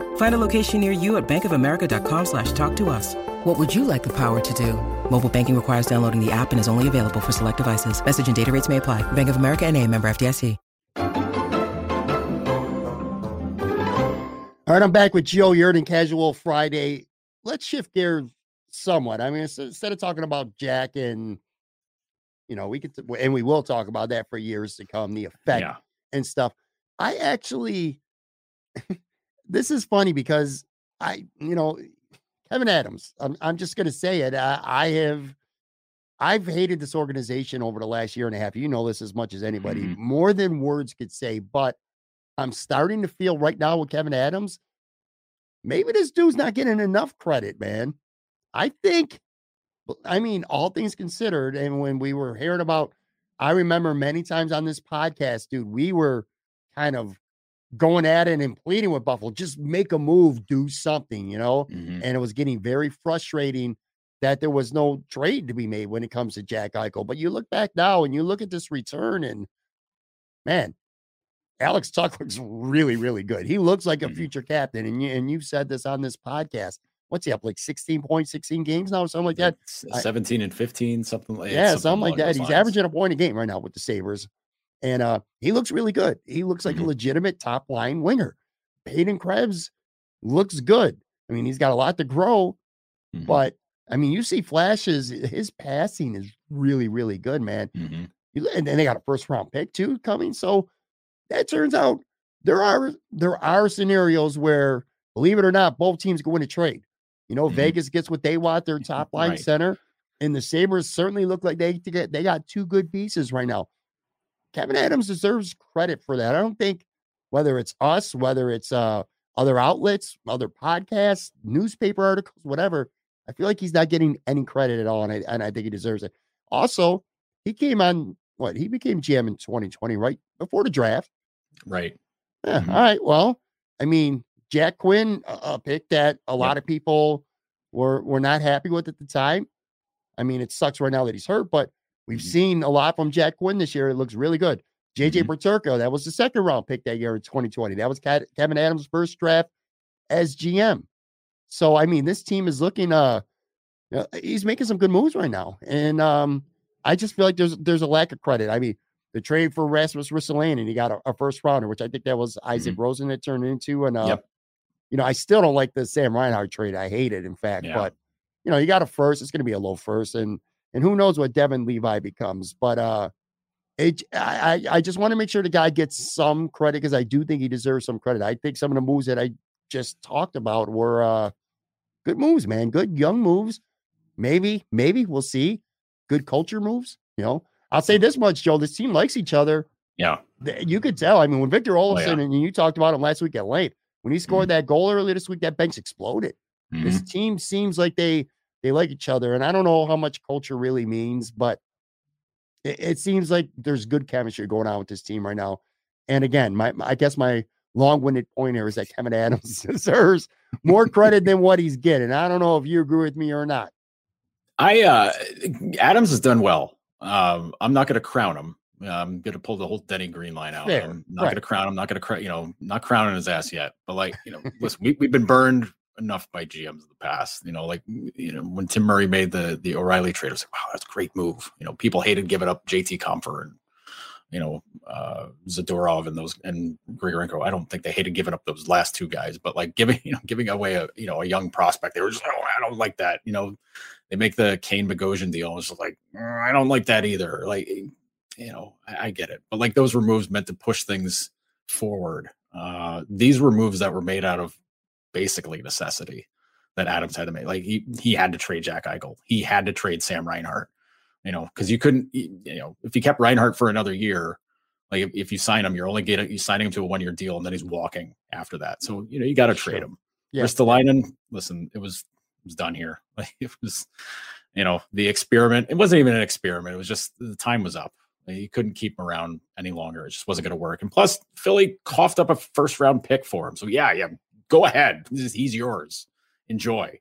Find a location near you at bankofamerica.com slash talk to us. What would you like the power to do? Mobile banking requires downloading the app and is only available for select devices. Message and data rates may apply. Bank of America and a member FDIC. All right, I'm back with Joe Yerdon, Casual Friday. Let's shift gears somewhat. I mean, instead of talking about Jack and You know, we could, and we will talk about that for years to come, the effect Yeah. and stuff. I actually, (laughs) this is funny because I, you know, Kevyn Adams, I'm, I'm just going to say it. I, I have, I've hated this organization over the last year and a half. You know this as much as anybody, Mhm. more than words could say. But I'm starting to feel right now with Kevyn Adams, maybe this dude's not getting enough credit, man. I think, I mean, all things considered, and when we were hearing about, I remember many times on this podcast, dude, we were kind of going at it and pleading with Buffalo, just make a move, do something, you know? Mhm. and it was getting very frustrating that there was no trade to be made when it comes to Jack Eichel. But you look back now and you look at this return, and man, Alex Tuch (laughs) looks really, really good. He looks like a Mhm. future captain, and you and you've said this on this podcast. What's he up like 16 points, 16 games now, something like that? S- I- 17 and 15, something like that. Yeah, something, like that. He's lines. averaging a point a game right now with the Sabres. And uh he looks really good. He looks like Mhm. a legitimate top line winger. Peyton Krebs looks good. I mean, he's got a lot to grow, Mhm. but I mean, you see flashes. His passing is really, really good, man. Mhm. And then they got a first round pick too coming. So that turns out there are there are scenarios where, believe it or not, both teams go into trade. You know, Mhm. Vegas gets what they want, their (laughs) top line Right. center, and the Sabres certainly look like they to get they got two good pieces right now. Kevyn Adams deserves credit for that. I don't think whether it's us, whether it's uh other outlets, other podcasts, newspaper articles, whatever. I feel like he's not getting any credit at all, and I and I think he deserves it. Also, he came on what he became GM in 2020, right before the draft. Right. Yeah, Mhm. all right. Well, I mean, Jack Quinn, a, a pick that a lot of people were were not happy with at the time. I mean, it sucks right now that he's hurt, but we've Mhm. seen a lot from Jack Quinn this year. It looks really good. JJ Mhm. Peterka, that was the second round pick that year in 2020. That was Kevyn Adams' first draft as GM. So I mean, this team is looking uh uh, he's making some good moves right now. And um I just feel like there's there's a lack of credit. I mean, the trade for Rasmus Ristolainen, and he got a, a first rounder, which I think that was Isak Rosen that turned into. And uh, Mm-hmm. Yep. you know, I still don't like the Sam Reinhart trade. I hate it, in fact. Yeah. But you know, you got a first. It's going to be a low first, and and who knows what Devon Levi becomes. But uh, it I I just want to make sure the guy gets some credit because I do think he deserves some credit. I think some of the moves that I just talked about were uh good moves, man. Good young moves. Maybe, maybe we'll see. Good culture moves. You know, I'll say this much, Joe. This team likes each other. Yeah. You could tell. I mean, when Victor Oh, yeah. and you talked about him last week at length, when he scored that goal earlier this week, that bench exploded. Mhm. This team seems like they they like each other, and I don't know how much culture really means, but it, it seems like there's good chemistry going on with this team right now. And again, my, my- I guess my long-winded point here is that Kevyn (laughs) Adams deserves more credit than what he's getting. I don't know if you agree with me or not. I uh Adams has done well. Um, I'm not going to crown him. I'm going to pull the whole Denny Green line out. Fair, I'm not right. going to crown him. Not going to. You know, not crowning his ass yet. But like, you know, (laughs) listen, we we've been burned enough by GMs in the past. You know, like you know when Tim Murray made the the O'Reilly trade, I was like, wow, that's a great move. You know, people hated giving up JT Compher and you know uh Zadorov and those and Grigorenko. I don't think they hated giving up those last two guys, but like giving (laughs) you know giving away a you know a young prospect, they were just oh I don't like that. You know, they make the Kane Bogosian deal. It's like "Mm, I don't like that either. Like you know, I, I get it, but like those were moves meant to push things forward. Uh, these were moves that were made out of basically necessity that Adams had to make. Like he he had to trade Jack Eichel. He had to trade Sam Reinhart. You know, because you couldn't. You know, if you kept Reinhart for another year, like if, if you sign him, you're only getting you signing him to a one year deal, and then he's walking after that. So you know you got to trade Sure. him. Yeah. Ristolainen, listen, it was it was done here. (laughs) Like it was, you know, the experiment. It wasn't even an experiment. It was just the time was up. You couldn't keep him around any longer. It just wasn't going to work. And plus, Philly coughed up a first round pick for him. So yeah, yeah, go ahead. Is- He's yours. Enjoy.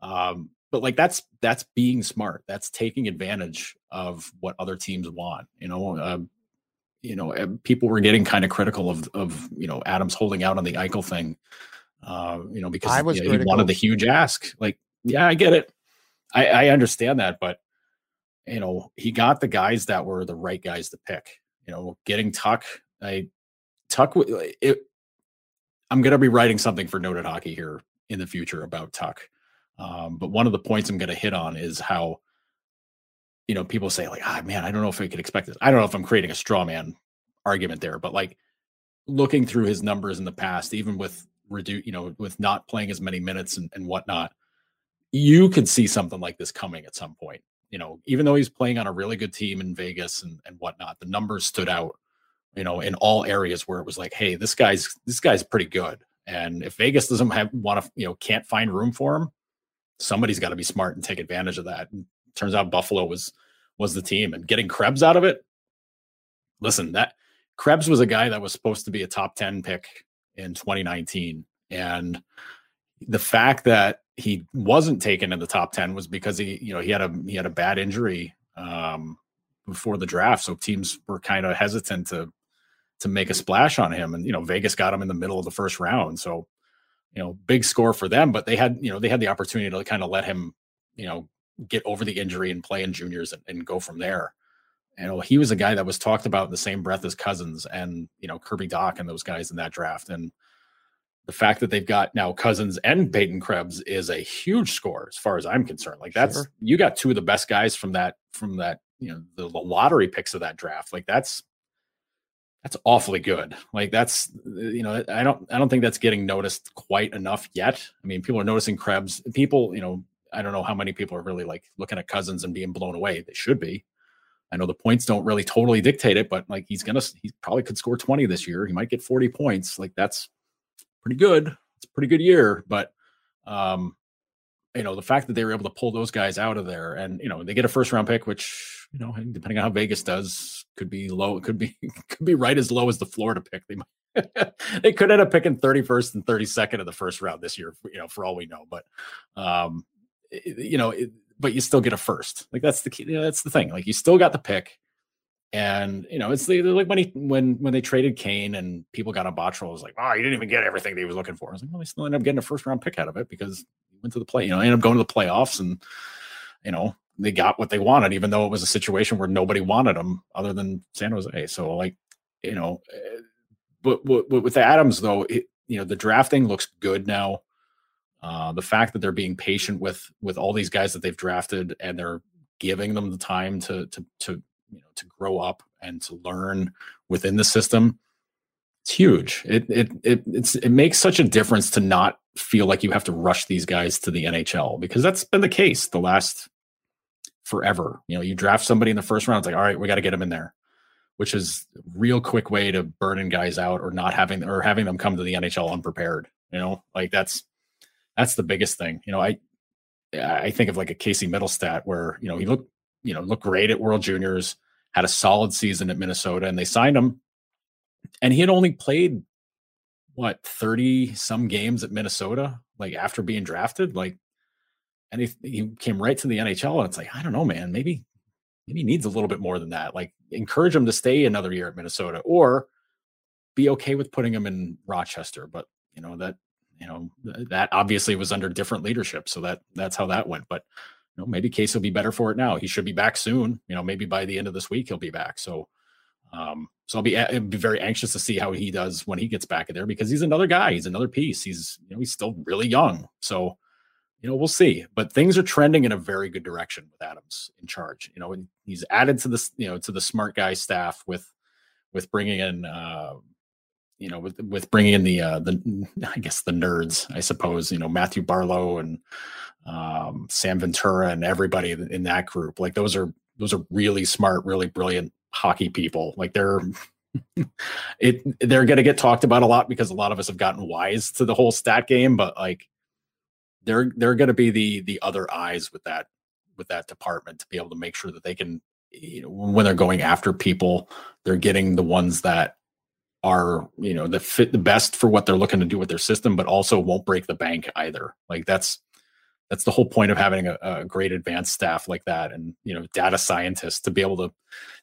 Um, but like that's that's being smart. That's taking advantage of what other teams want. You know, um, you know, people were getting kind of critical of of you know Adams holding out on the Eichel thing. Uh, you know, because I was you know, he wanted the huge ask. Like, yeah, I get it. I, I understand that, but you know, he got the guys that were the right guys to pick. You know, getting Tuch, I Tuch. It, I'm going to be writing something for Noted Hockey here in the future about Tuch. Um, but one of the points I'm going to hit on is how you know, people say like, ah, man, I don't know if we could expect this. I don't know if I'm creating a straw man argument there, but like looking through his numbers in the past, even with reduce, you know, with not playing as many minutes and, and whatnot, you could see something like this coming at some point. You know, even though he's playing on a really good team in Vegas and, and whatnot, the numbers stood out, you know, in all areas where it was like, hey, this guy's this guy's pretty good. And if Vegas doesn't have want to, you know, can't find room for him, somebody's got to be smart and take advantage of that. And turns out Buffalo was was the team and getting Krebs out of it. Listen, that Krebs was a guy that was supposed to be a top 10 pick in 2019. And the fact that he wasn't taken in the top 10 was because he, you know, he had a he had a bad injury um before the draft. So teams were kind of hesitant to to make a splash on him. And you know, Vegas got him in the middle of the first round. So, you know, big score for them, but they had, you know, they had the opportunity to kind of let him, you know, get over the injury and play in juniors and, and go from there. And you know, he was a guy that was talked about in the same breath as Cozens and you know Kirby Dach and those guys in that draft. And the fact that they've got now Cozens and Peyton Krebs is a huge score as far as I'm concerned. Like that's sure. you got two of the best guys from that from that you know the, the lottery picks of that draft. Like that's that's awfully good. Like that's you know I don't I don't think that's getting noticed quite enough yet. I mean people are noticing Krebs. People you know I don't know how many people are really like looking at Cozens and being blown away. They should be. I know the points don't really totally dictate it, but like he's gonna, he probably could score 20 this year. He might get 40 points. Like that's pretty good. It's a pretty good year. But um, you know, the fact that they were able to pull those guys out of there and you know, they get a first round pick, which, you know, depending on how Vegas does, could be low, it could be (laughs) could be right as low as the Florida pick. They might (laughs) they could end up picking 31st and 32nd of the first round this year, you know, for all we know. But um, you know, it, but you still get a first. Like that's the key. You know, that's the thing. Like you still got the pick, and you know, it's like when he when when they traded Kane and people got a Botterill, was like, oh, you didn't even get everything that he was looking for. I was like, well, they still ended up getting a first round pick out of it because he went to the play. You know, ended up going to the playoffs, and you know, they got what they wanted, even though it was a situation where nobody wanted them other than San Jose. So like, you know, eh, but, but, but with Adams though, it, you know, the drafting looks good now. Uh, the fact that they're being patient with with all these guys that they've drafted and they're giving them the time to to to you know to grow up and to learn within the system it's huge. It it it it makes such a difference to not feel like you have to rush these guys to the NHL because that's been the case the last forever. You know you draft somebody in the first round it's like all right we got to get them in there which is a real quick way to burning guys out or not having or having them come to the NHL unprepared you know? Like that's that's the biggest thing. You know, I I think of like a Casey Mittelstadt where you know he looked you know looked great at World Juniors, had a solid season at Minnesota, and they signed him, and he had only played what thirty some games at Minnesota, like after being drafted, like, and he he came right to the NHL, and it's like I don't know, man, maybe maybe he needs a little bit more than that. Like encourage him to stay another year at Minnesota, or be okay with putting him in Rochester, but you know that you know that obviously was under different leadership, so that that's how that went. But you know, maybe Case will be better for it now. He should be back soon. You know, maybe by the end of this week he'll be back. So, um, so I'll be I'll be very anxious to see how he does when he gets back in there because he's another guy. He's another piece. He's you know he's still really young. So, you know, we'll see. But things are trending in a very good direction with Adams in charge. You know, and he's added to this you know to the smart guy staff with with bringing in. Uh, you know, with with bringing in the uh, the (laughs) I guess the nerds, I suppose, you know, Matthew Barlow and um, Sam Ventura and everybody in that group, like those are those are really smart, really brilliant hockey people. Like they're (laughs) it they're going to get talked about a lot because a lot of us have gotten wise to the whole stat game, but like they're they're going to be the the other eyes with that with that department to be able to make sure that they can you know when they're going after people, they're getting the ones that are you know the fit the best for what they're looking to do with their system, but also won't break the bank either. Like that's that's the whole point of having a, a, great advanced staff like that and you know data scientists to be able to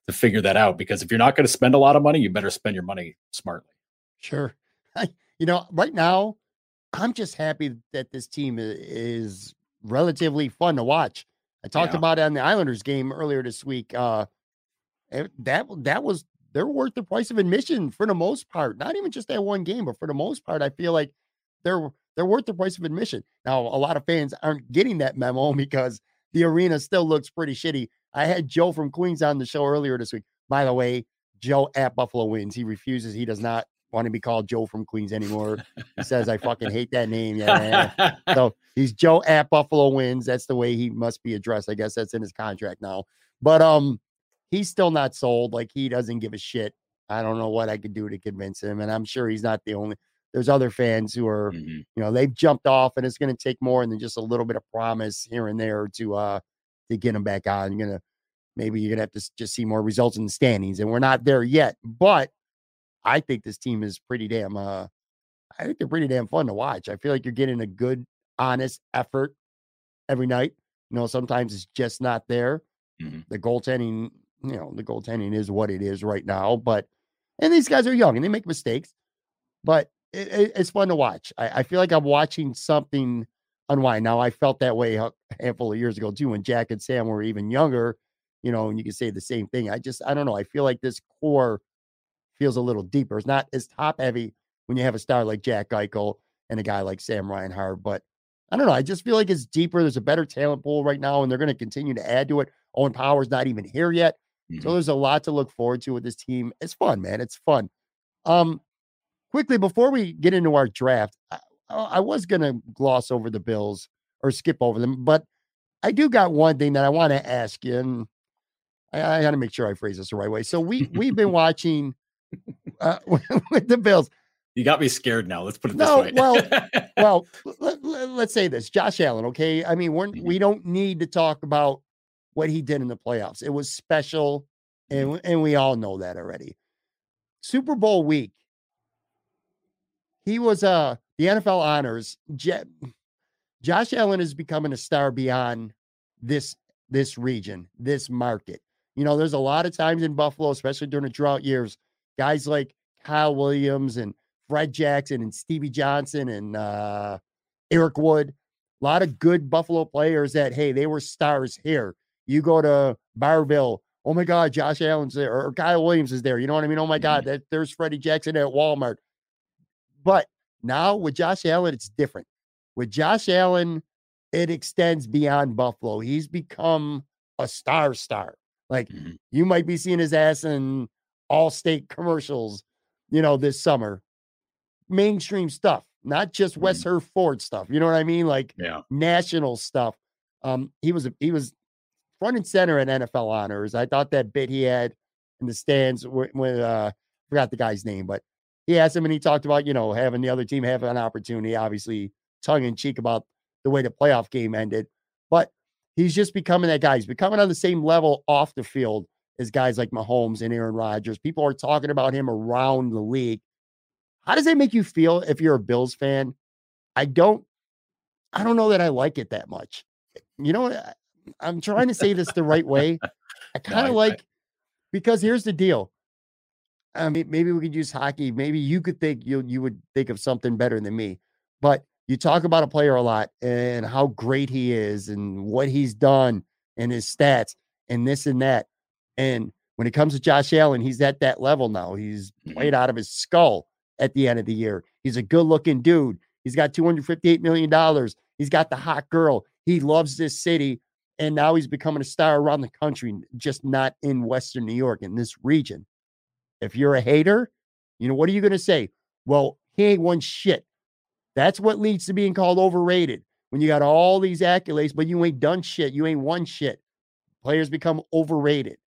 to figure that out because if you're not going to spend a lot of money you better spend your money smartly sure you know right now i'm just happy that this team is relatively fun to watch i talked yeah. about it on the islanders game earlier this week uh that that was they're worth the price of admission for the most part. Not even just that one game, but for the most part, I feel like they're they're worth the price of admission. Now, a lot of fans aren't getting that memo (laughs) because the arena still looks pretty shitty. I had Joe from Queens on the show earlier this week. By the way, Joe at Buffalo wins. He refuses. He does not want to be called Joe from Queens anymore. He says, I fucking hate that name. Yeah. so (laughs) he's Joe at Buffalo wins. That's the way he must be addressed. I guess that's in his contract now. But um, he's still not sold. Like he doesn't give a shit. I don't know what I could do to convince him. And I'm sure he's not the only there's other fans who are, mm-hmm. you know, they've jumped off and it's gonna take more than just a little bit of promise here and there to uh to get him back on. You're gonna maybe you're gonna have to just see more results in the standings, and we're not there yet. But I think this team is pretty damn uh I think they're pretty damn fun to watch. I feel like you're getting a good, honest effort every night. You know, sometimes it's just not there. Mm-hmm. The goaltending, you know, the goaltending is what it is right now. But and these guys are young and they make mistakes, but it, it, it's fun to watch. I, I, feel like I'm watching something unwind. Now I felt that way a handful of years ago too when Jack and Sam were even younger. You know, and you can say the same thing. I just I don't know. I feel like this core feels a little deeper. It's not as top heavy when you have a star like Jack Eichel and a guy like Sam Reinhart. But I don't know. I just feel like it's deeper. There's a better talent pool right now, and they're going to continue to add to it. Owen Power's not even here yet. Mm-hmm. So there's a lot to look forward to with this team. It's fun, man. It's fun. Um, quickly before we get into our draft, I, I was going to gloss over the Bills or skip over them, but I do got one thing that I want to ask you, and I, I got to make sure I phrase this the right way. So we we've been (laughs) watching uh, (laughs) with the Bills. You got me scared now. Let's put it no, this way. well, well, (laughs) let, us let, say this: Josh Allen. Okay, I mean, we're mm-hmm. we don't need to talk about what he did in the playoffs. It was special, and and we all know that already. Super Bowl week. He was uh the NFL honors. Je- Josh Allen is becoming a star beyond this this region, this market. You know, there's a lot of times in Buffalo, especially during the drought years, guys like Kyle Williams and Fred Jackson and Stevie Johnson and uh, Eric Wood, a lot of good Buffalo players that, hey, they were stars here. You go to Barville, oh my God, Josh Allen's there, or Kyle Williams is there. You know what I mean? Oh my God, mm-hmm. that, there's Freddie Jackson at Walmart. But now with Josh Allen, it's different. With Josh Allen, it extends beyond Buffalo. He's become a star star. Like mm-hmm. you might be seeing his ass in Allstate commercials, you know, this summer. Mainstream stuff, not just mm-hmm. West Herr Ford stuff. You know what I mean? Like yeah. national stuff. Um, he was he was front and center at NFL honors. I thought that bit he had in the stands when uh forgot the guy's name, but he asked him and he talked about, you know, having the other team have an opportunity, obviously tongue in cheek about the way the playoff game ended. But he's just becoming that guy. He's becoming on the same level off the field as guys like Mahomes and Aaron Rodgers. People are talking about him around the league. How does that make you feel if you're a Bills fan? I don't I don't know that I like it that much. You know? I'm trying to say this the right way. I kind (laughs) of no, like because here's the deal. I mean, maybe we could use hockey. Maybe you could think you you would think of something better than me. But you talk about a player a lot and how great he is and what he's done and his stats and this and that. And when it comes to Josh Allen, he's at that level now. He's mm-hmm. played out of his skull at the end of the year. He's a good looking dude. He's got $258 million. He's got the hot girl. He loves this city. And now he's becoming a star around the country, just not in Western New York, in this region. If you're a hater, you know, what are you going to say? Well, he ain't one shit. That's what leads to being called overrated. When you got all these accolades, but you ain't done shit. You ain't won shit. Players become overrated.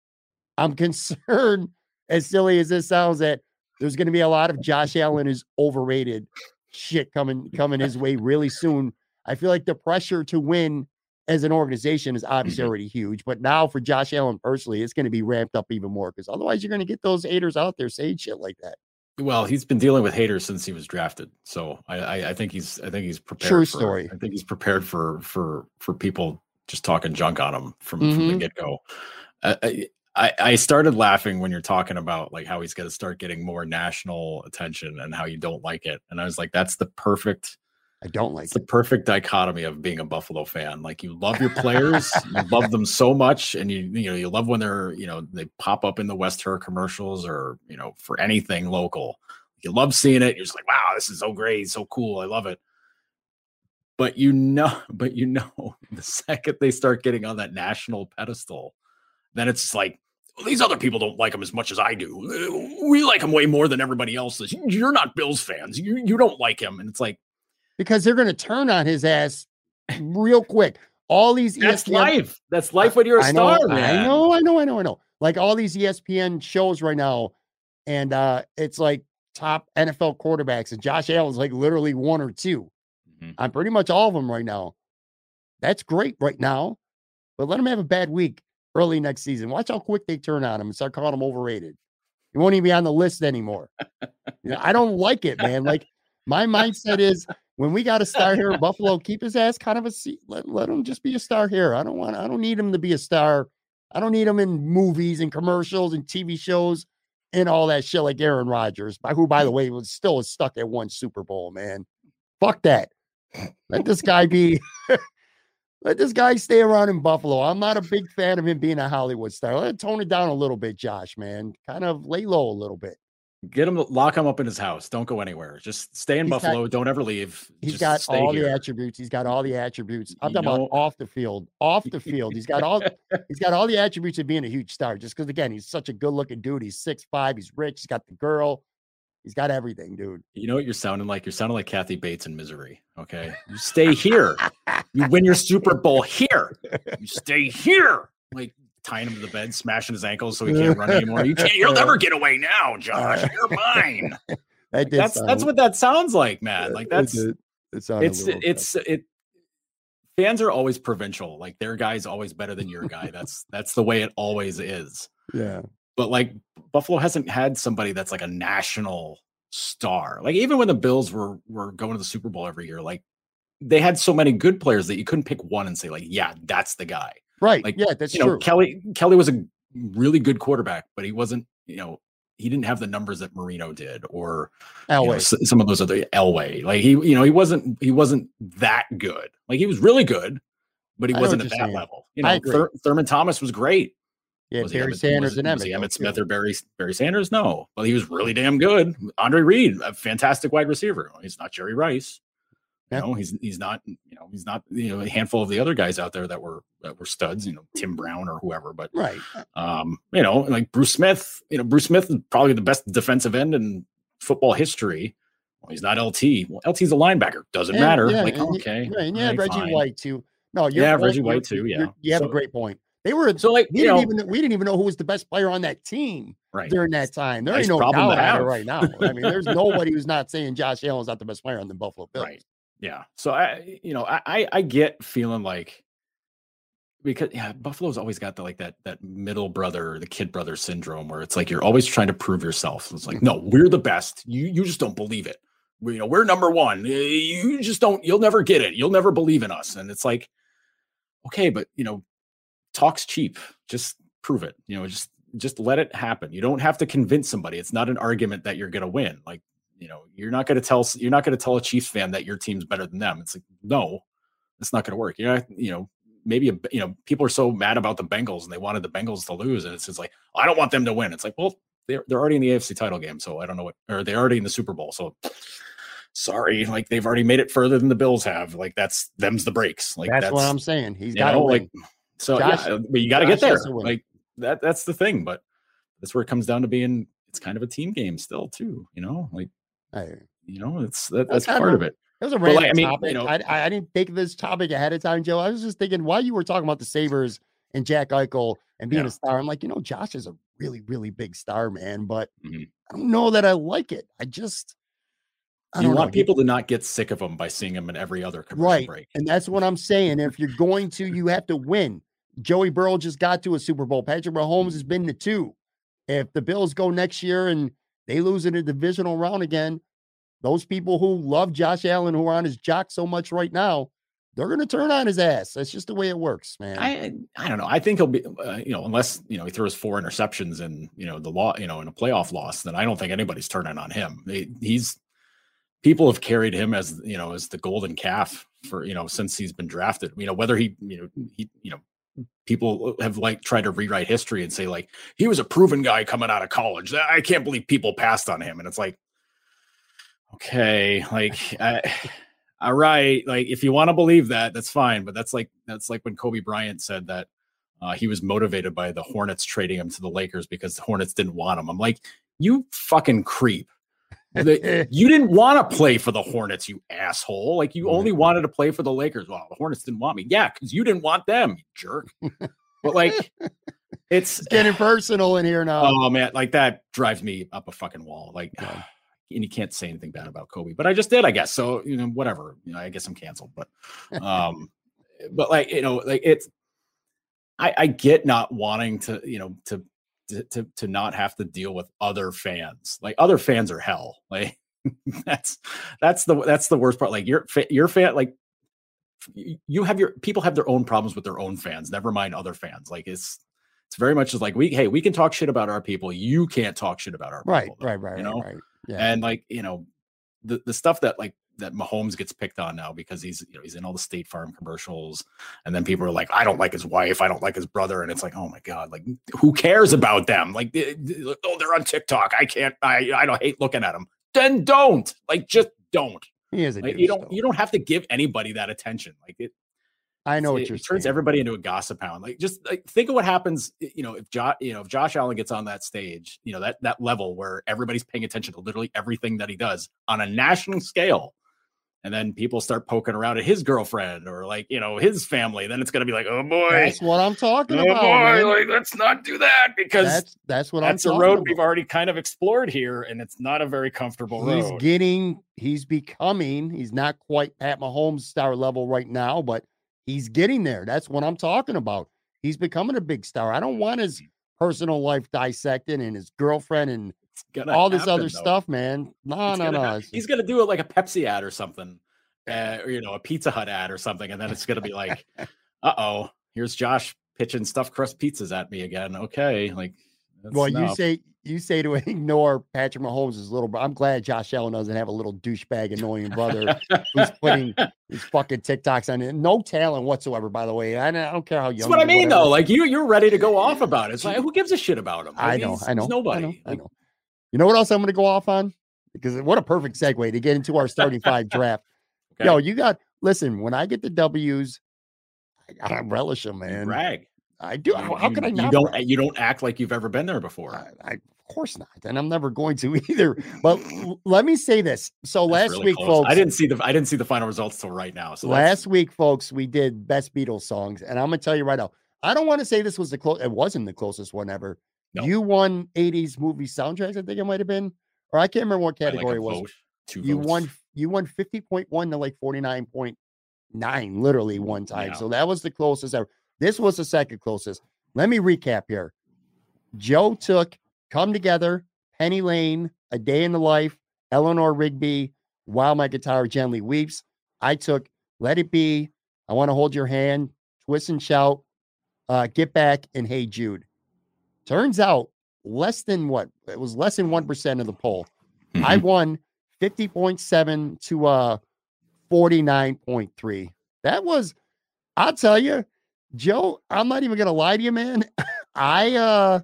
I'm (laughs) concerned, as silly as this sounds, that there's going to be a lot of Josh Allen is overrated shit coming coming his way really soon. I feel like the pressure to win as an organization is obviously mm-hmm. already huge, but now for Josh Allen personally, it's going to be ramped up even more because otherwise you're going to get those haters out there saying shit like that. Well, he's been dealing with haters since he was drafted, so I, I, I think he's I think he's prepared. True for, story. I think he's prepared for for for people just talking junk on him from, mm-hmm. from the get go. I, I, I started laughing when you're talking about like how he's going to start getting more national attention and how you don't like it, and I was like, that's the perfect I don't like it's it. the perfect dichotomy of being a Buffalo fan. Like you love your players, you love them so much, and you you know you love when they're you know they pop up in the West Herr commercials or you know for anything local. You love seeing it. You're just like, wow, this is so great, so cool. I love it. But you know, (laughs) but you know, the second they start getting on that national pedestal, then it's like well, these other people don't like him as much as I do. We like him way more than everybody else. You're not Bills fans. You you don't like him, and it's like because they're going to turn on his ass real quick. All these that's ESPN, life. That's life when you're a I star, man. I know, I know, I know, I know. Like all these ESPN shows right now, and uh it's like top NFL quarterbacks, and Josh Allen's like literally one or 2 mm-hmm. I'm pretty much all of them right now. That's great right now, but let him have a bad week early next season. Watch how quick they turn on him and start calling him overrated. He won't even be on the list anymore. you know, I don't like it, man. Like my mindset is when we got a star here in (laughs) Buffalo, keep his ass kind of a seat. Let, let him just be a star here. I don't want I don't need him to be a star. I don't need him in movies and commercials and TV shows and all that shit like Aaron Rodgers, by who by the way was still stuck at one Super Bowl, man. Fuck that. Let this guy be (laughs) let this guy stay around in Buffalo. I'm not a big fan of him being a Hollywood star. Let tone it down a little bit, Josh, man. Kind of lay low a little bit. Get him, lock him up in his house. Don't go anywhere. Just stay in he's Buffalo. Got, Don't ever leave. He's Just got all here. the attributes. He's got all the attributes. I'm you talking know, about off the field. Off the (laughs) field, he's got all. he's got all the attributes of being a huge star. Just because, again, he's such a good-looking dude. He's six five. He's rich. He's got the girl. He's got everything, dude. You know what you're sounding like? You're sounding like Kathy Bates in Misery. Okay, you stay here. you win your Super Bowl here. You stay here. Like tying him to the bed, smashing his ankles so he can't run (laughs) anymore. You can't. You'll never get away now, Josh. Uh, You're mine. (laughs) that that's sound, that's what that sounds like, man. Like that's it it's it's it's it. Fans are always provincial. Like their guy's always better than your guy. That's that's the way it always is. Yeah. But like Buffalo hasn't had somebody that's like a national star. Like even when the Bills were were going to the Super Bowl every year, like they had so many good players that you couldn't pick one and say like, yeah, that's the guy. Right. Like, yeah, that's you true. Kelly Kelly was a really good quarterback, but he wasn't, you know, he didn't have the numbers that Marino did or Elway. You know, some of those other Elway. Like he, you know, he wasn't he wasn't that good. Like he was really good, but he wasn't at that saying. level. You know, Thur- Thurman Thomas was great. Yeah, was Barry Emmitt, Sanders was, and Emmitt. Was Emmitt Smith or Barry Barry Sanders? No, but he was really damn good. Andre Reed, a fantastic wide receiver. He's not Jerry Rice, you know, he's he's not you know he's not you know a handful of the other guys out there that were that were studs. You know, Tim Brown or whoever. But right, um, you know, like Bruce Smith. You know, Bruce Smith is probably the best defensive end in football history. Well, he's not LT. Well, LT's a linebacker. Doesn't and, matter. Yeah, like okay, right, and yeah, right, Reggie fine. White too. No, you yeah, Reggie White too. Yeah, you have so, a great point. They were so like we didn't know, even we didn't even know who was the best player on that team right. during that time. There nice ain't no it right now. I mean, there's nobody who's not saying Josh Allen's not the best player on the Buffalo Bills. Right. Yeah. So I, you know, I I get feeling like because yeah, Buffalo's always got the like that that middle brother, the kid brother syndrome, where it's like you're always trying to prove yourself. It's like, mm-hmm. no, we're the best. You you just don't believe it. We, you know, we're number one. You just don't. You'll never get it. You'll never believe in us. And it's like, okay, but you know, talk's cheap. Just prove it. You know, just just let it happen. You don't have to convince somebody. It's not an argument that you're going to win. Like you know, you're not going to tell you're not going to tell a Chiefs fan that your team's better than them. It's like no, it's not going to work. You know, you know, maybe a, you know people are so mad about the Bengals and they wanted the Bengals to lose, and it's just like I don't want them to win. It's like well, they're they're already in the AFC title game, so I don't know what, or they're already in the Super Bowl, so sorry, like they've already made it further than the Bills have. Like that's them's the breaks. Like that's, that's what I'm saying. He's got to like so Josh, yeah, but you got to get there. Like that that's the thing, but that's where it comes down to being. It's kind of a team game still, too. You know, like I, you know, it's that, that's, that's part of, it. It was a random like, I mean, topic. You know, I, I didn't think of this topic ahead of time, Joe. I was just thinking while you were talking about the Sabres and Jack Eichel and being yeah. a star, I'm like, you know, Josh is a really, really big star, man. But mm-hmm. I don't know that I like it. I just I you want know. people to not get sick of him by seeing him in every other commercial right. break. And that's what I'm saying. If you're going to, you have to win. Joey Burrow just got to a Super Bowl. Patrick Mahomes has been to two. If the Bills go next year and they lose in a divisional round again, those people who love Josh Allen, who are on his jock so much right now, they're going to turn on his ass. That's just the way it works, man. I I don't know. I think he'll be, uh, you know, unless you know he throws four interceptions and you know the law, you know, in a playoff loss, then I don't think anybody's turning on him. They, he's people have carried him as you know as the golden calf for you know since he's been drafted. You know whether he you know he you know people have like tried to rewrite history and say like he was a proven guy coming out of college. I can't believe people passed on him, and it's like okay, like (laughs) I, all right, like if you want to believe that, that's fine. But that's like that's like when Kobe Bryant said that uh, he was motivated by the Hornets trading him to the Lakers because the Hornets didn't want him. I'm like, you fucking creep. The, (laughs) you didn't want to play for the Hornets, you asshole. Like you only wanted to play for the Lakers. Well, the Hornets didn't want me. Yeah, because you didn't want them, you jerk. But like, (laughs) it's It's getting personal in here now. oh man, like that drives me up a fucking wall. Like, Yeah. (sighs) and you can't say anything bad about Kobe, but I just did, I guess. So you know, whatever. You know, I guess I'm canceled. But, (laughs) um, but like you know, like it's. I, I get not wanting to, you know, to, to to to not have to deal with other fans. Like other fans are hell. (laughs) Like that's that's the that's the worst part. Like your your fan like you have your people have their own problems with their own fans. Never mind other fans. Like it's it's very much just like we hey we can talk shit about our people. You can't talk shit about our right, people. right, right, you right, know? right. Yeah. And like you know the the stuff that like that Mahomes gets picked on now because he's you know he's in all the State Farm commercials, and then people are like, I don't like his wife, I don't like his brother, and it's like, oh my god, like who cares about them? Like, oh, they're on TikTok, I can't, I I don't hate looking at them. Then don't like just don't. he is a Like, you don't though. you don't have to give anybody that attention. Like it, I know what you're saying. it turns saying. everybody into a gossip hound. Like just like think of what happens, you know, if Josh, you know, if Josh Allen gets on that stage, you know, that that level where everybody's paying attention to literally everything that he does on a national scale. And then people start poking around at his girlfriend or like, you know, his family. Then it's gonna be like, oh boy, That's what I'm talking oh about. boy, man. like let's not do that because that's that's what that's I'm a road about. we've already kind of explored here, and it's not a very comfortable He's road. getting, he's becoming, he's not quite Pat Mahomes star level right now, but he's getting there. That's what I'm talking about. He's becoming a big star. I don't want his personal life dissected and his girlfriend and all this happen, other though. stuff, man. No, It's no, no. It's He's gonna do it like a Pepsi ad or something, uh, or you know, a Pizza Hut ad or something, and then it's gonna be like, (laughs) "Uh oh, here's Josh pitching stuffed crust pizzas at me again." Okay, like, that's well, you say you say to (laughs) ignore Patrick Mahomes' little bro. I'm glad Josh Allen doesn't have a little douchebag annoying brother who's putting (laughs) his fucking TikToks on it. No talent whatsoever, by the way. I don't, I don't care how young. That's what I mean, whatever. though. Like you, you're ready to go off about it. It's like, who gives a shit about him? I know, I know, nobody. I know, I know. You know what else I'm going to go off on? Because what a perfect segue to get into our starting (laughs) five draft. okay, Yo, you got listen. When I get the W's, I, I relish them, man. brag. I do. You- how, how can I You don't. brag? You don't act like you've ever been there before. I, I, of course not, and I'm never going to (laughs) either. But let me say this. So That's last really week, close. folks, I didn't see the. I didn't see the final results till right now. So last week, folks, we did best Beatles songs, and I'm gonna tell you right now. I don't want to say this was the close. It wasn't the closest one ever. No. You won 80s movie soundtracks. I think it might have been, or I can't remember what by, like, category it was. you votes. won you won 50.1 to like 49.9 literally one time Yeah. so that was the closest ever this was the second closest let me recap here joe took come together penny lane a day in the life eleanor rigby while my guitar gently weeps i took let it be i want to hold your hand twist and shout uh, get back and hey jude turns out less than what it was less than 1% of the poll I Mhm. won 50.7 to uh 49.3. That was I'll tell you, Joe, I'm not even gonna lie to you, man. (laughs) I uh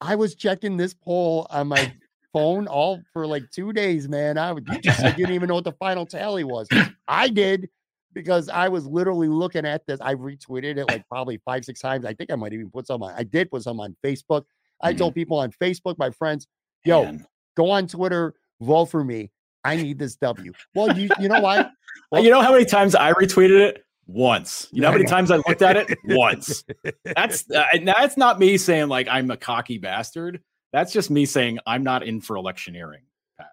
I was checking this poll on my (laughs) phone all for like two days, man. I just you didn't even know what the final tally was. I did because I was literally looking at this. I retweeted it like probably five, six times. I think I might even put some on. I did put some on Facebook. I Mhm. told people on Facebook, my friends, yo, Man. go on Twitter, vote for me. I need this W. Well, you you know why? (laughs) Well- you know how many times I retweeted it? Once. You know how many times I looked at it? Once. (laughs) That's uh, and that's not me saying like I'm a cocky bastard. That's just me saying I'm not in for electioneering, Pat.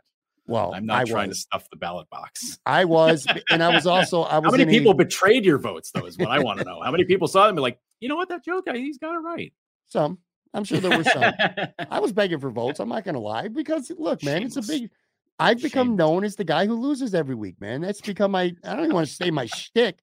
Well, I'm not I trying to stuff the ballot box. I was, and I was also. I (laughs) was. How many in a- people betrayed your votes, though, is what I want to know. How many people saw them and be like, you know what, that joke he's got it right. Some. I'm sure there were some. (laughs) I was begging for votes. I'm not gonna lie because look, man, it's a big. I've become Shameless. known as the guy who loses every week, man. That's become my. I don't even want to say my shtick.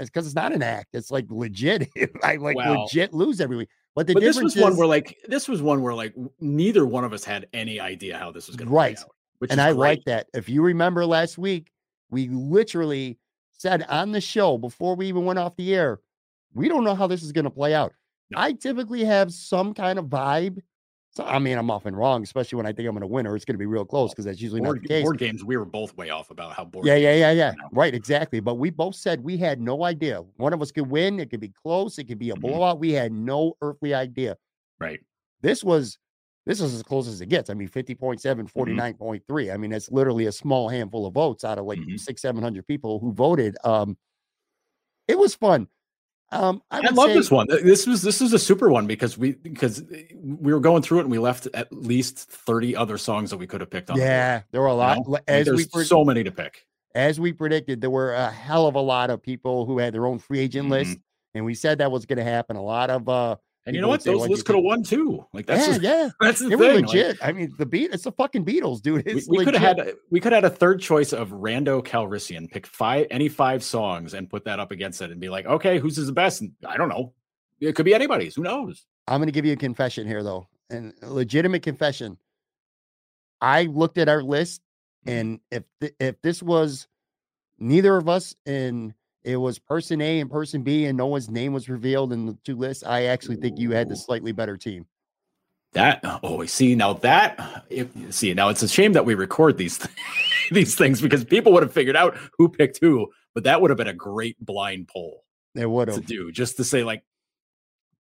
It's because it's not an act. It's like legit. (laughs) I like Well, legit lose every week. But the but this difference was one where like this was one where like neither one of us had any idea how this was going Right. to. Which and I great. like that. If you remember last week, we literally said on the show before we even went off the air, we don't know how this is going to play out. No. I typically have some kind of vibe So I mean, I'm often wrong, especially when I think I'm going to win, or it's going to be real close because that's usually board, not the case. board games, we were both way off about how board. Yeah, yeah, yeah, yeah. Right, exactly. But we both said we had no idea. One of us could win. It could be close. It could be a Mhm. blowout. We had no earthly idea. Right. This was this is as close as it gets. I mean, 50.7, Mm-hmm. 49.3. I mean, that's literally a small handful of votes out of like Mhm. six, seven hundred people who voted. Um, it was fun. Um, I, I, love say- this one. This was this was a super one because we because we were going through it and we left at least thirty other songs that we could have picked on. Yeah, there were a you lot. know? li- Like, As we there's pre- so many to pick. as we predicted, there were a hell of a lot of people who had their own free agent list, and we said that was going to happen. A lot of uh, And you know what? Those lists could have won too. Like that's yeah, just, yeah, (laughs) that's the they thing. like, legit. I mean, the beat, it's the fucking Beatles, dude. we, It's we could have had we could have had a third choice of Rando Calrissian. Pick five any five songs and put that up against it and be like, okay, whose is the best? And I don't know. It could be anybody's. Who knows? I'm going to give you a confession here, though, and a legitimate confession. I looked at our list, Mhm. and if th- if this was neither of us, and it was person A and person B, and no one's name was revealed in the two lists, I actually think you had the slightly better team. That uh, oh, I see now that uh, if see now it's a shame that we record these (laughs) these things because people would have figured out who picked who, but that would have been a great blind poll It would have to do just to say like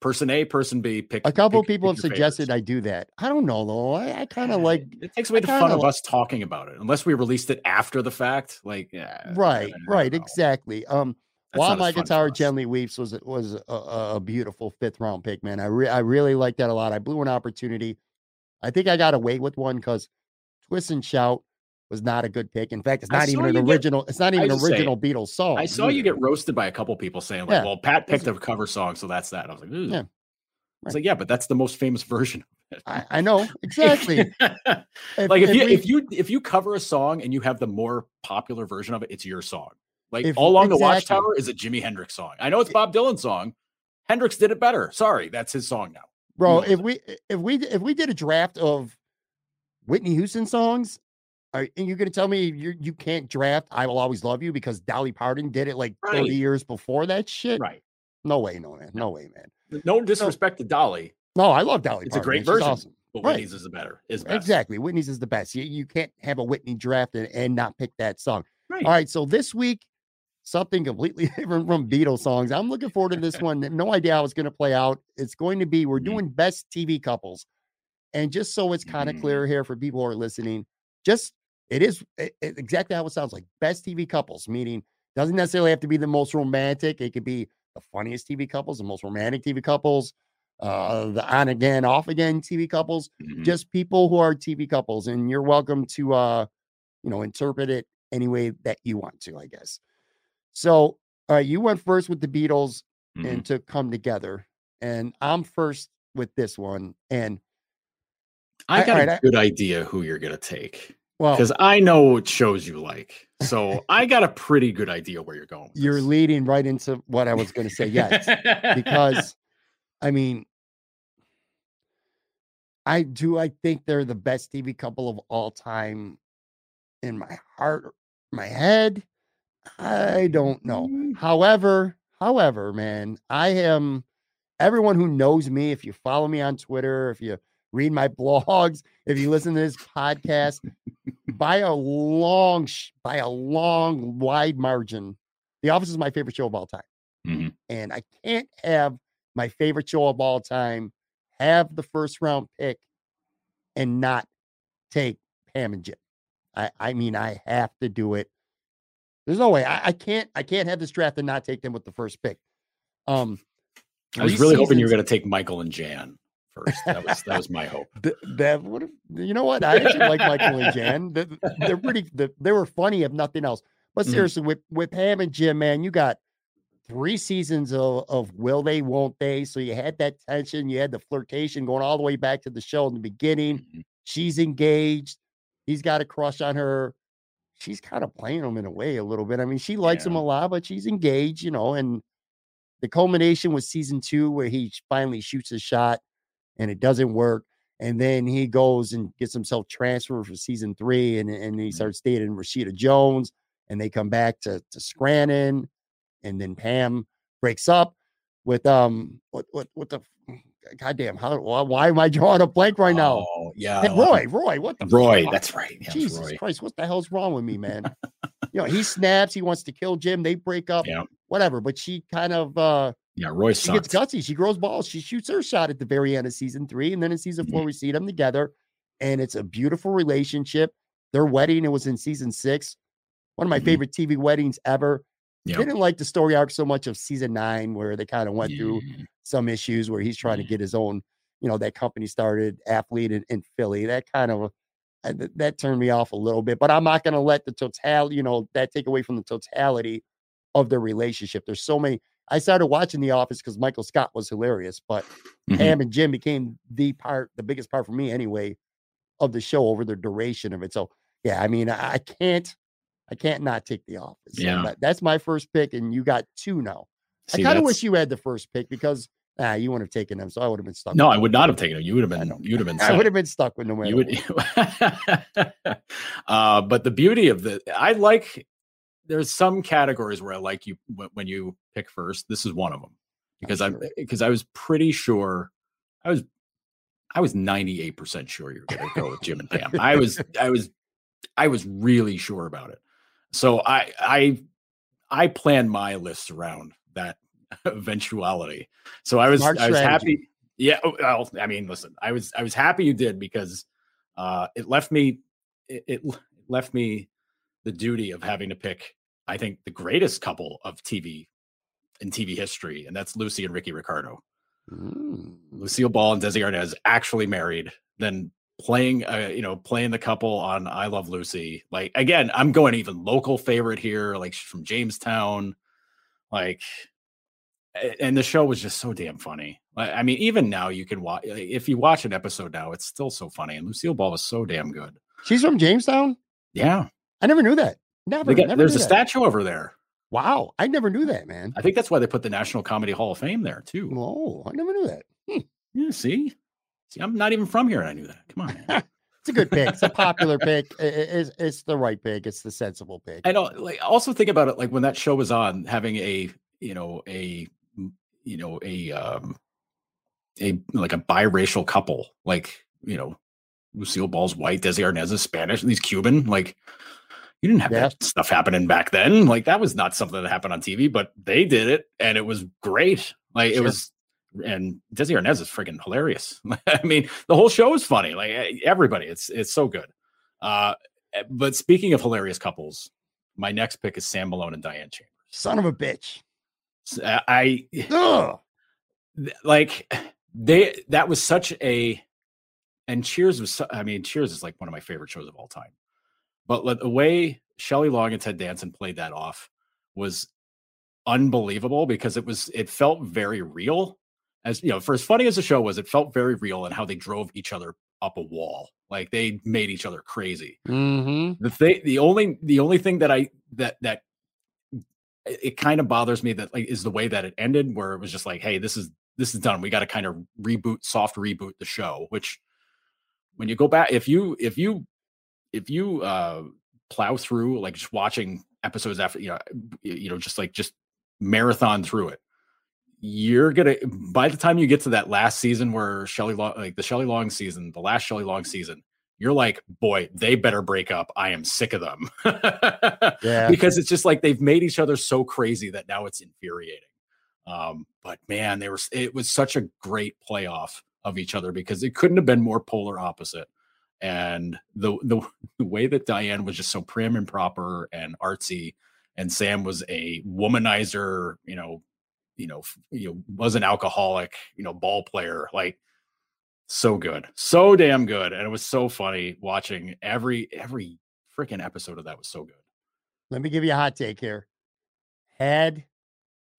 person A, person B, pick A couple pick- people pick have suggested favorites. I do that. I don't know though. I, I kind of like it takes away the fun of li- us talking about it unless we released it after the fact. Like yeah, right, right, know. exactly. Um, That's while my guitar gently weeps was was a, a, a beautiful fifth round pick, man. I re- I really like that a lot. I blew an opportunity. I think I got away with one because Twist and Shout was not a good pick. In fact, it's not even an you get- original. it's not even an was original Beatles song. I saw you get roasted by a couple people saying like, Yeah. "Well, Pat picked a cover song, so that's that." And I was like, "Ooh." Yeah. It's Right. like, yeah, but that's the most famous version. of it. I, I know (laughs) exactly. like if, you we- if you if you cover a song and you have the more popular version of it, it's your song. Like If- all along the. Watchtower is a Jimi Hendrix song. I know it's Bob Dylan's song. Hendrix did it better. Sorry, that's his song now. bro, if we if we if we did a draft of Whitney Houston songs, are, and you're gonna tell me you you can't draft "I Will Always Love You" because Dolly Parton did it like 30 years before that shit? Right. No way, no man, no way, man. No disrespect to Dolly, No, I love Dolly. It's a great man. She's version. awesome. but Right. Whitney's is the better. Is best. Exactly, Whitney's is the best. You, you can't have a Whitney draft and, and not pick that song. Right. All right, so this week something completely (laughs) different from Beatles songs. I'm looking forward to this one. No idea how it's going to play out. It's going to be we're Mhm. doing best TV couples, and just so it's kind of Mhm. clear here for people who are listening, just it is it- it- exactly how it sounds like best TV couples. Meaning doesn't necessarily have to be the most romantic. It could be the funniest TV couples, the most romantic TV couples, uh, the on again, off again TV couples Mhm. just people who are TV couples, and you're welcome to uh, you know, interpret it any way that you want to, I guess. So uh you went first with the Beatles Mhm. and to come together, and I'm first with this one. And I I- got alright, a I- good idea who you're gonna take well, because I know what shows you like. So I got a pretty good idea where you're going. you're this. leading right into what I was gonna say, yes. because (laughs) I mean I do I think they're the best TV couple of all time in my heart, my head. I don't know. Mm. However, however, man, I am everyone who knows me, if you follow me on Twitter, if you read my blogs, if you listen to this podcast, by a long, by a long, wide margin, The Office is my favorite show of all time. Mhm. And I can't have my favorite show of all time have the first round pick and not take Pam and Jim. I, I mean, I have to do it. There's no way I, I can't I can't have this draft and not take them with the first pick. Um I was really hoping you were going to take Michael and Jan first. That was that was my hope. (laughs) Th- that would have, you know what? I actually like Michael and Jan. They- They're pretty, they were funny if nothing else. But Mhm. seriously, with with Pam and Jim, man, you got three seasons of, of will they, won't they? So you had that tension, you had the flirtation going all the way back to the show in the beginning. Mhm. She's engaged, he's got a crush on her. She's kind of playing him in a way a little bit. I mean, she likes him a lot, but she's engaged, you know. And the culmination was season two, where he finally shoots a shot and it doesn't work. And then he goes and gets himself transferred for season three, and, and he Mhm. starts dating Rashida Jones, and they come back to, to Scranton, and then Pam breaks up with um what what what the goddamn, how why, why am I drawing a blank right now? Oh, yeah. Hey, Roy, Roy, what the Roy, fuck? that's right. Yeah, Jesus Roy. Christ, what the hell's wrong with me, man? (laughs) you know, he snaps, he wants to kill Jim, they break up, Yeah. whatever. But she kind of uh Yeah, Roy she gets sucked. gutsy, she grows balls, she shoots her shot at the very end of season three, and then in season Mm-hmm. four, we see them together, and it's a beautiful relationship. Their wedding, it was in season six, one of my Mhm. favorite TV weddings ever. Yeah. Didn't like the story arc so much of season nine, where they kind of went through some issues where he's trying to get his own, you know, that company started Athlead in, in Philly. That kind of uh, that turned me off a little bit, but I'm not going to let the total, you know, that take away from the totality of their relationship. There's so many. I started watching The Office because Michael Scott was hilarious, but Mhm. Pam and Jim became the part, the biggest part for me anyway, of the show over the duration of it. So yeah, I mean, I, can't, I can't not take The Office. So Yeah. that- that's my first pick, and you got two now. See, I kind of wish you had the first pick because ah, you wouldn't have taken them, so I would have been stuck. No, I would not have taken it. You would have been. You'd have been. (laughs) I would have been stuck with no matter. you would (laughs) uh but the beauty of the i like there's some categories where i like you when you pick first this is one of them because i'm because i was pretty sure i was i was 98% sure you were going to go with jim and pam. I was (laughs) i was i was really sure about it. So i i i planned my list around that (laughs) eventuality. So i was Smart i was strategy. happy yeah oh, well i mean listen i was i was happy you did because uh it left me it, it left me the duty of having to pick i think the greatest couple of tv in tv history and that's lucy and ricky ricardo Mm. lucille ball and desi arnaz actually married then playing uh, you know playing the couple on i love lucy like again i'm going even local favorite here like from jamestown like and the show was just so damn funny i mean even now you can watch if you watch an episode now it's still so funny and lucille ball was so damn good She's from Jamestown. yeah I never knew that. Never. Got- never there's a that. statue over there Wow, I never knew that, man. i think that's why they put the national comedy hall of fame there too Oh, I never knew that. yeah see see i'm not even from here and i knew that come on. (laughs) It's a good pick. It's a popular pick. It's, it's the right pick. It's the sensible pick. I know. Like, also think about it. Like when that show was on, having a you know a you know a um a like a biracial couple, like you know Lucille Ball's white, Desi Arnaz is Spanish, and he's Cuban. Like you didn't have Yeah. that stuff happening back then. Like that was not something that happened on TV, but they did it, and it was great. Like it was. And Desi Arnaz is freaking hilarious. (laughs) I mean, the whole show is funny. Like everybody, it's it's so good. Uh, eh, but speaking of hilarious couples, my next pick is Sam Malone and Diane Chambers. Son of a bitch. Uh, I Ugh. like they that was such a and Cheers was I mean Cheers is like one of my favorite shows of all time. But the way Shelley Long and Ted Danson played that off was unbelievable because it was it felt very real. As you know, for as funny as the show was, it felt very real and how they drove each other up a wall. Like they made each other crazy Mm-hmm. the thing the only the only thing that i that that it, it kind of bothers me that like is the way that it ended where it was just like hey this is this is done we got to kind of reboot soft reboot the show which when you go back if you if you if you uh plow through like just watching episodes after you know you know just like just marathon through it you're gonna by the time you get to that last season where Shelley Long like the Shelley Long season, the last Shelley Long season, you're like, boy, they better break up. I am sick of them. (laughs) Yeah. because it's just like they've made each other so crazy that now it's infuriating. Um, but man, they were it was such a great playoff of each other because it couldn't have been more polar opposite. And the (laughs) the, way that Diane was just so prim and proper and artsy, and Sam was a womanizer, you know, you know, you know, was an alcoholic, you know, ball player, like so good, so damn good, and it was so funny watching every every freaking episode of that was so good. Let me give you a hot take here. Had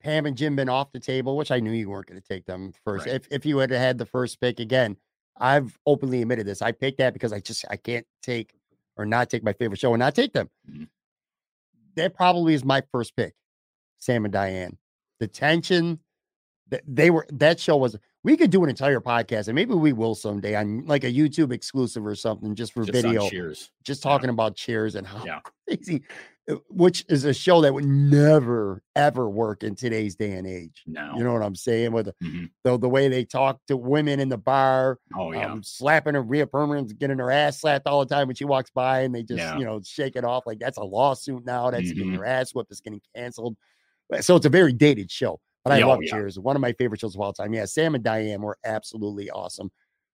Pam and Jim been off the table, which I knew you weren't going to take them first. Right. If if you had had the first pick again, I've openly admitted this. I picked that because I just I can't take or not take my favorite show and not take them. Mhm. That probably is my first pick. Sam and Diane. The tension that they were that show was we could do an entire podcast and maybe we will someday on like a YouTube exclusive or something just for Just video Cheers. just Yeah. talking about cheers and how Yeah. (laughs) crazy which is a show that would never ever work in today's day and age. No. You know what I'm saying? With the, Mhm. the, the way they talk to women in the bar, Oh yeah. um, slapping her, Rhea Perlman's getting her ass slapped all the time when she walks by, and they just Yeah. you know shake it off like that's a lawsuit now. That's getting Mhm. her ass whipped. It's getting canceled. So it's a very dated show, but I oh, love yeah. Cheers. One of my favorite shows of all time. Yeah, Sam and Diane were absolutely awesome.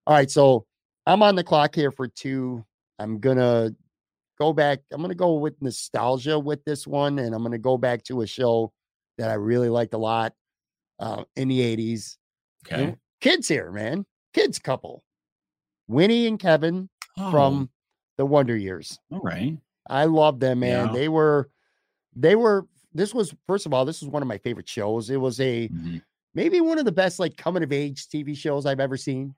All right, so I'm on the clock here for two. I'm gonna go back. I'm gonna go with nostalgia with this one, and I'm gonna go back to a show that I really liked a lot uh, in the '80s. You okay. Kids here, man. Kids couple. Winnie and Kevin from the Wonder Years. Oh, all right. I love them, man. Yeah. They were, they were. This was first of all, this was one of my favorite shows. It was a Mhm. maybe one of the best like coming of age TV shows I've ever seen.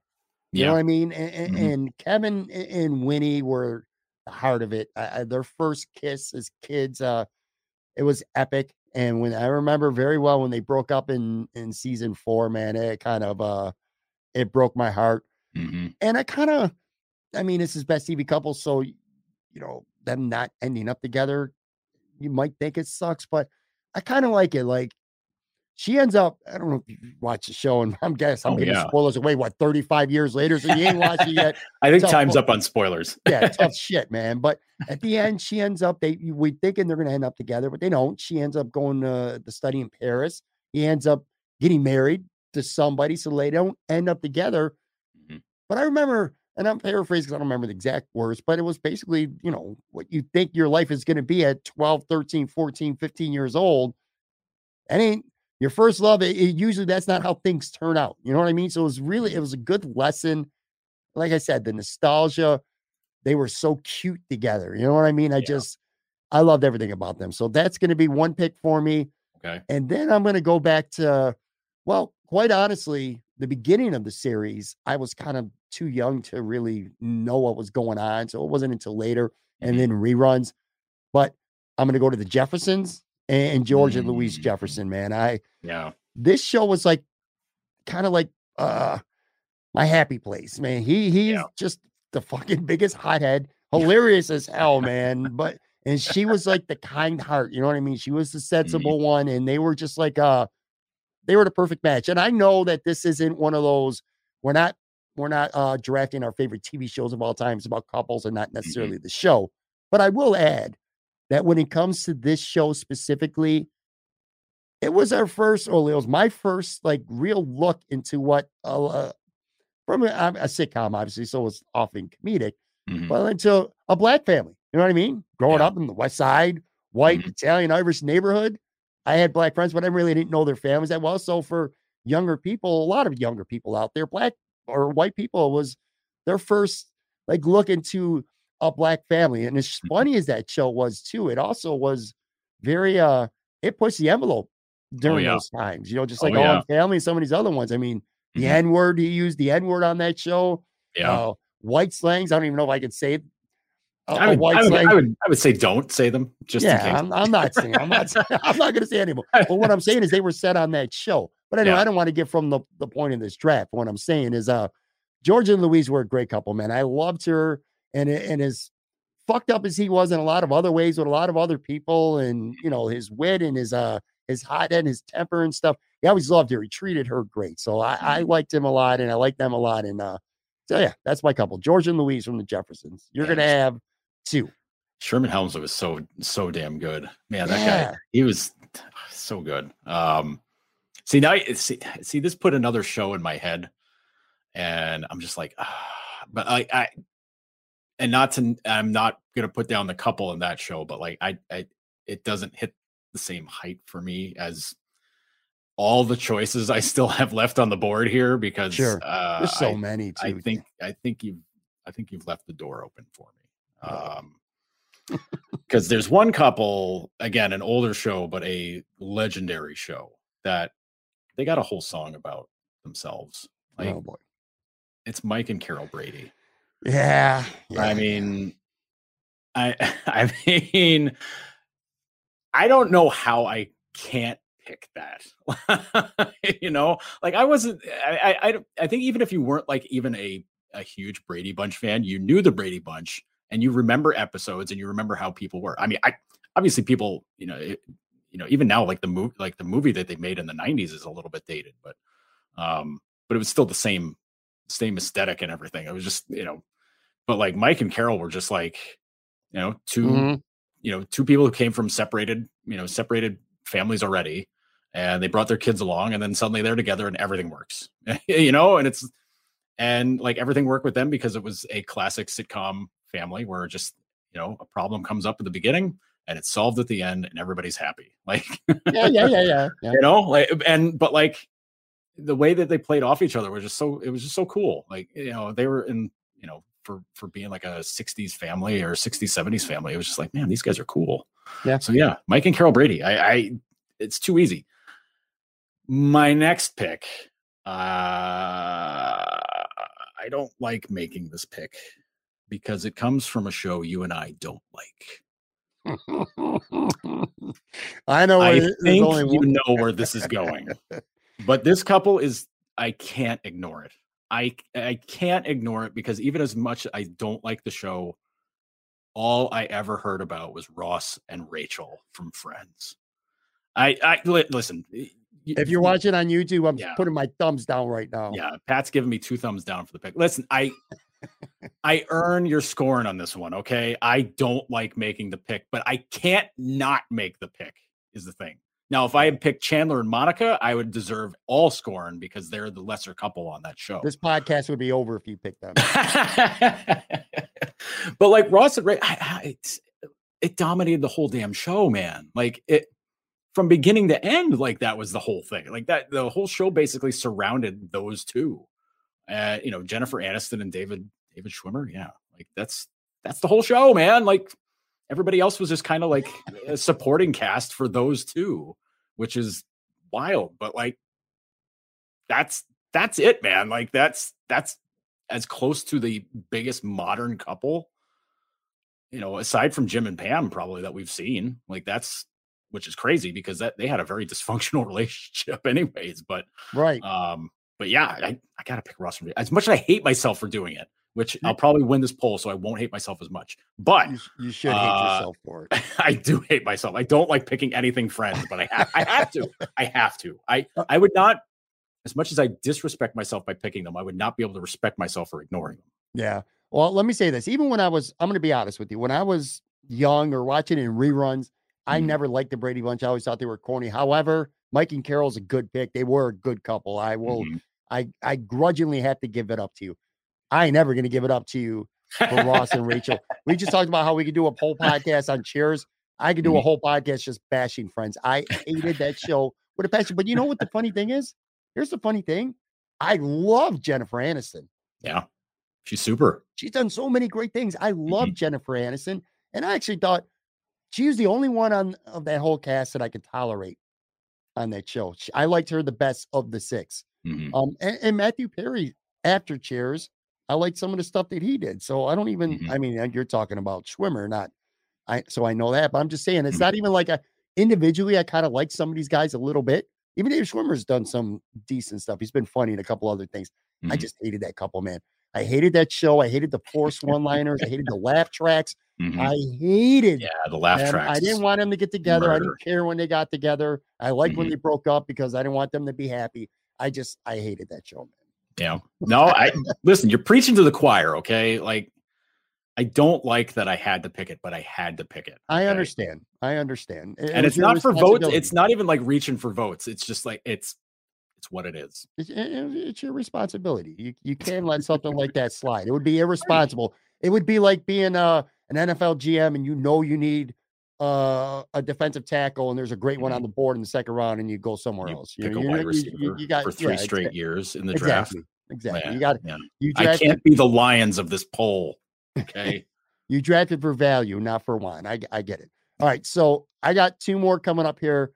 You know what I mean? And, Mhm. and Kevin and Winnie were the heart of it. Their first kiss as kids, uh, it was epic. And when I remember very well when they broke up in in season four, man, it kind of uh, it broke my heart. Mhm. And I kind of, I mean, this is best TV couple, so you know them not ending up together, you might think it sucks, but I kind of like it. Like she ends up, I don't know if you watch the show, and (laughs) I'm guessing I'm Oh, giving yeah. spoilers away. What 35 years later, so you ain't watched it yet. (laughs) I think Tough time's up on spoilers. Yeah, (laughs) tough shit, man. But at the end, she ends up. They we thinking they're gonna end up together, but they don't. She ends up going to the study in Paris. He ends up getting married to somebody, so they don't end up together. Mhm. But I remember, and I'm paraphrasing because I don't remember the exact words, but it was basically, you know, what you think your life is going to be at 12, 13, 14, 15 years old. That ain't your first love. It, it- usually that's not how things turn out. You know what I mean? So it was really, it was a good lesson. Like I said, the nostalgia, they were so cute together. You know what I mean? I Yeah. just, I loved everything about them. So that's going to be one pick for me. Okay. And then I'm going to go back to, well, quite honestly, the beginning of the series, I was kind of too young to really know what was going on. So it wasn't until later and Mhm. then reruns. But I'm going to go to the Jeffersons and George and Louise Mm. Jefferson, man. I, Yeah. this show was like kind of like uh my happy place, man. He he's Yeah. just the fucking biggest hothead, (laughs) hilarious as hell, (laughs) man. But and she was like the kind heart, you know what I mean? She was the sensible one, and they were just like uh they were the perfect match. And I know that this isn't one of those, we're not we're not uh drafting our favorite TV shows of all times about couples and not necessarily the show. But I will add that when it comes to this show specifically, it was our first, or it was my first like real look into what uh, from a, a sitcom, obviously, so it's often comedic, Mhm. but into a black family. You know what I mean? Growing Yeah. up in the West Side, white, Mhm. Italian, Irish neighborhood, I had black friends, but I really didn't know their families that well. So for younger people, a lot of younger people out there, black or white people, was their first like look into a black family. And as Mhm. funny as that show was too, it also was very uh it pushed the envelope during yeah. those times, you know, just Oh, like All yeah. in Family and some of these other ones. I mean, the Mhm. N word, he used the N word on that show. Yeah. Uh, white slangs. I don't even know if I could say it. A, I would, white I, would, slang. I would I would say don't say them just in yeah, case. I'm, I'm not saying. I'm not. saying- (laughs) I'm not going to say anymore. But what I'm saying is they were set on that show. But anyway, Yeah. I don't want to get from the, the point of this draft. What I'm saying is, uh, George and Louise were a great couple, man. I loved her, and and as fucked up as he was in a lot of other ways with a lot of other people, and you know his wit and his uh his hot and his temper and stuff. He always loved her. He treated her great. So I, I Mm-hmm. liked him a lot, and I liked them a lot. And uh, so yeah, that's my couple, George and Louise from the Jeffersons. You're gonna have two. Sherman Hemsley was so so damn good. Man, that Yeah. guy, he was so good. Um see now see, see this put another show in my head and I'm just like ah, but I I and not to I'm not going to put down the couple in that show but like I I it doesn't hit the same height for me as all the choices I still have left on the board here because Sure. uh, There's so I- many too. I think I think you've I think you've left the door open for me. Um (laughs) because there's one couple, again, an older show, but a legendary show that they got a whole song about themselves. Like oh boy. it's Mike and Carol Brady. Yeah. yeah. I mean, I (laughs) I mean, I don't know how I can't pick that. (laughs) you know, like I wasn't. I, I I think even if you weren't like even a a huge Brady Bunch fan, you knew the Brady Bunch and you remember episodes and you remember how people were. I mean, I obviously people, you know, it, you know, even now, like the movie, like the movie that they made in the '90s is a little bit dated, but, um, but it was still the same, same aesthetic and everything. It was just, you know, but like Mike and Carol were just like, you know, 2 Mhm. you know, two people who came from separated, you know, separated families already, and they brought their kids along, and then suddenly they're together and everything works, (laughs) you know, and it's and like everything worked with them because it was a classic sitcom family where just you know a problem comes up at the beginning and it's solved at the end and everybody's happy (laughs) like Yeah, yeah, yeah, yeah. (laughs) yeah. you know like and but like the way that they played off each other was just so it was just so cool like you know they were in you know for for being like a 60s family or 60s 70s family it was just like man these guys are cool Yeah. so yeah mike and carol brady i i it's too easy my next pick uh i don't like making this pick because it comes from a show you and i don't like (laughs) I know. I think only you know where (laughs) this is going. (laughs) but this couple is I can't ignore it. I I can't ignore it because even as much I don't like the show, all I ever heard about was Ross and Rachel from Friends. I I li- listen. If you're watching on YouTube, I'm Yeah. putting my thumbs down right now. yeah, Pat's giving me two thumbs down for the pick. Listen, I I (laughs) earn your scoring on this one, okay? I don't like making the pick, but I can't not make the pick is the thing. Now, if I had picked Chandler and Monica, I would deserve all scorn because they're the lesser couple on that show. This podcast would be over if you picked them. (laughs) but like Ross and Ray, I, I, it's, it dominated the whole damn show, man. Like it from beginning to end, like that was the whole thing. Like that, the whole show basically surrounded those two. Uh, you know, Jennifer Aniston and David David Schwimmer. Yeah, like that's that's the whole show, man. Like everybody else was just kind of like a supporting cast for those two, which is wild. But like that's that's it, man. Like that's that's as close to the biggest modern couple, you know, aside from Jim and Pam, probably that we've seen. Like that's which is crazy because that they had a very (laughs) dysfunctional relationship, (laughs) anyways. But Right. um, but yeah, I, I gotta pick Ross from as much as I hate myself for doing it, which I'll probably win this poll, so I won't hate myself as much. But You, you should hate uh, yourself for it. (laughs) I do hate myself. I don't like picking anything friends, but I have I have to. I have to. I (laughs) I would not as much as I disrespect myself by picking them, I would not be able to respect myself for ignoring them. Yeah. Well, let me say this. Even when I was, I'm going to be honest with you. When I was young or watching in reruns, I Mhm. never liked the Brady Bunch. I always thought they were corny. However, Mike and Carol's a good pick. They were a good couple. I will, Mhm. I, I grudgingly have to give it up to you. I ain't never going to give it up to you for Ross and Rachel. We just talked about how we could do a whole podcast on Cheers. I could do a Mhm. whole podcast just bashing Friends. I hated that show with a passion. But you know what the funny thing is? Here's the funny thing. I love Jennifer Aniston. Yeah. She's super. She's done so many great things. I love Mm-hmm. Jennifer Aniston, and I actually thought she was the only one on of that whole cast that I could tolerate on that show. She- I liked her the best of the six. Mhm. Um, and, and Matthew Perry after Cheers, I like some of the stuff that he did. So I don't even. Mhm. I mean, you're talking about Schwimmer, not I. So I know that, but I'm just saying it's Mhm. not even like a individually. I kind of like some of these guys a little bit. Even Dave Schwimmer's done some decent stuff. He's been funny in a couple other things. I Mhm. just hated that couple, man. I hated that show. I hated the forced (laughs) one-liners. I hated the laugh tracks. Mhm. I hated Yeah, the laugh them. tracks. I didn't want them to get together. I didn't care when they got together. I liked when Mhm. they broke up because I didn't want them to be happy. I just I hated that show, man. Yeah. No, I listen, you're preaching to the choir, okay? Like I don't like that I had to pick it, but I had to pick it. I understand. I understand. And it's not for votes. It's not even like reaching for votes. It's just like it's it's what it is. It's, it- it- it's your responsibility. You you can't let something like that slide. It would be irresponsible. It would be like being a an NFL GM and you know you need uh, a defensive tackle and there's a great one on the board in the second round and you go somewhere You else. You, know, you- you- you, you got for three yeah, straight exa- years in the draft. Exactly. Exactly. You got yeah. you I can't be the lions of this poll. Okay. (laughs) you drafted for value, not for one. I, I get it. All right. So I got two more coming up here.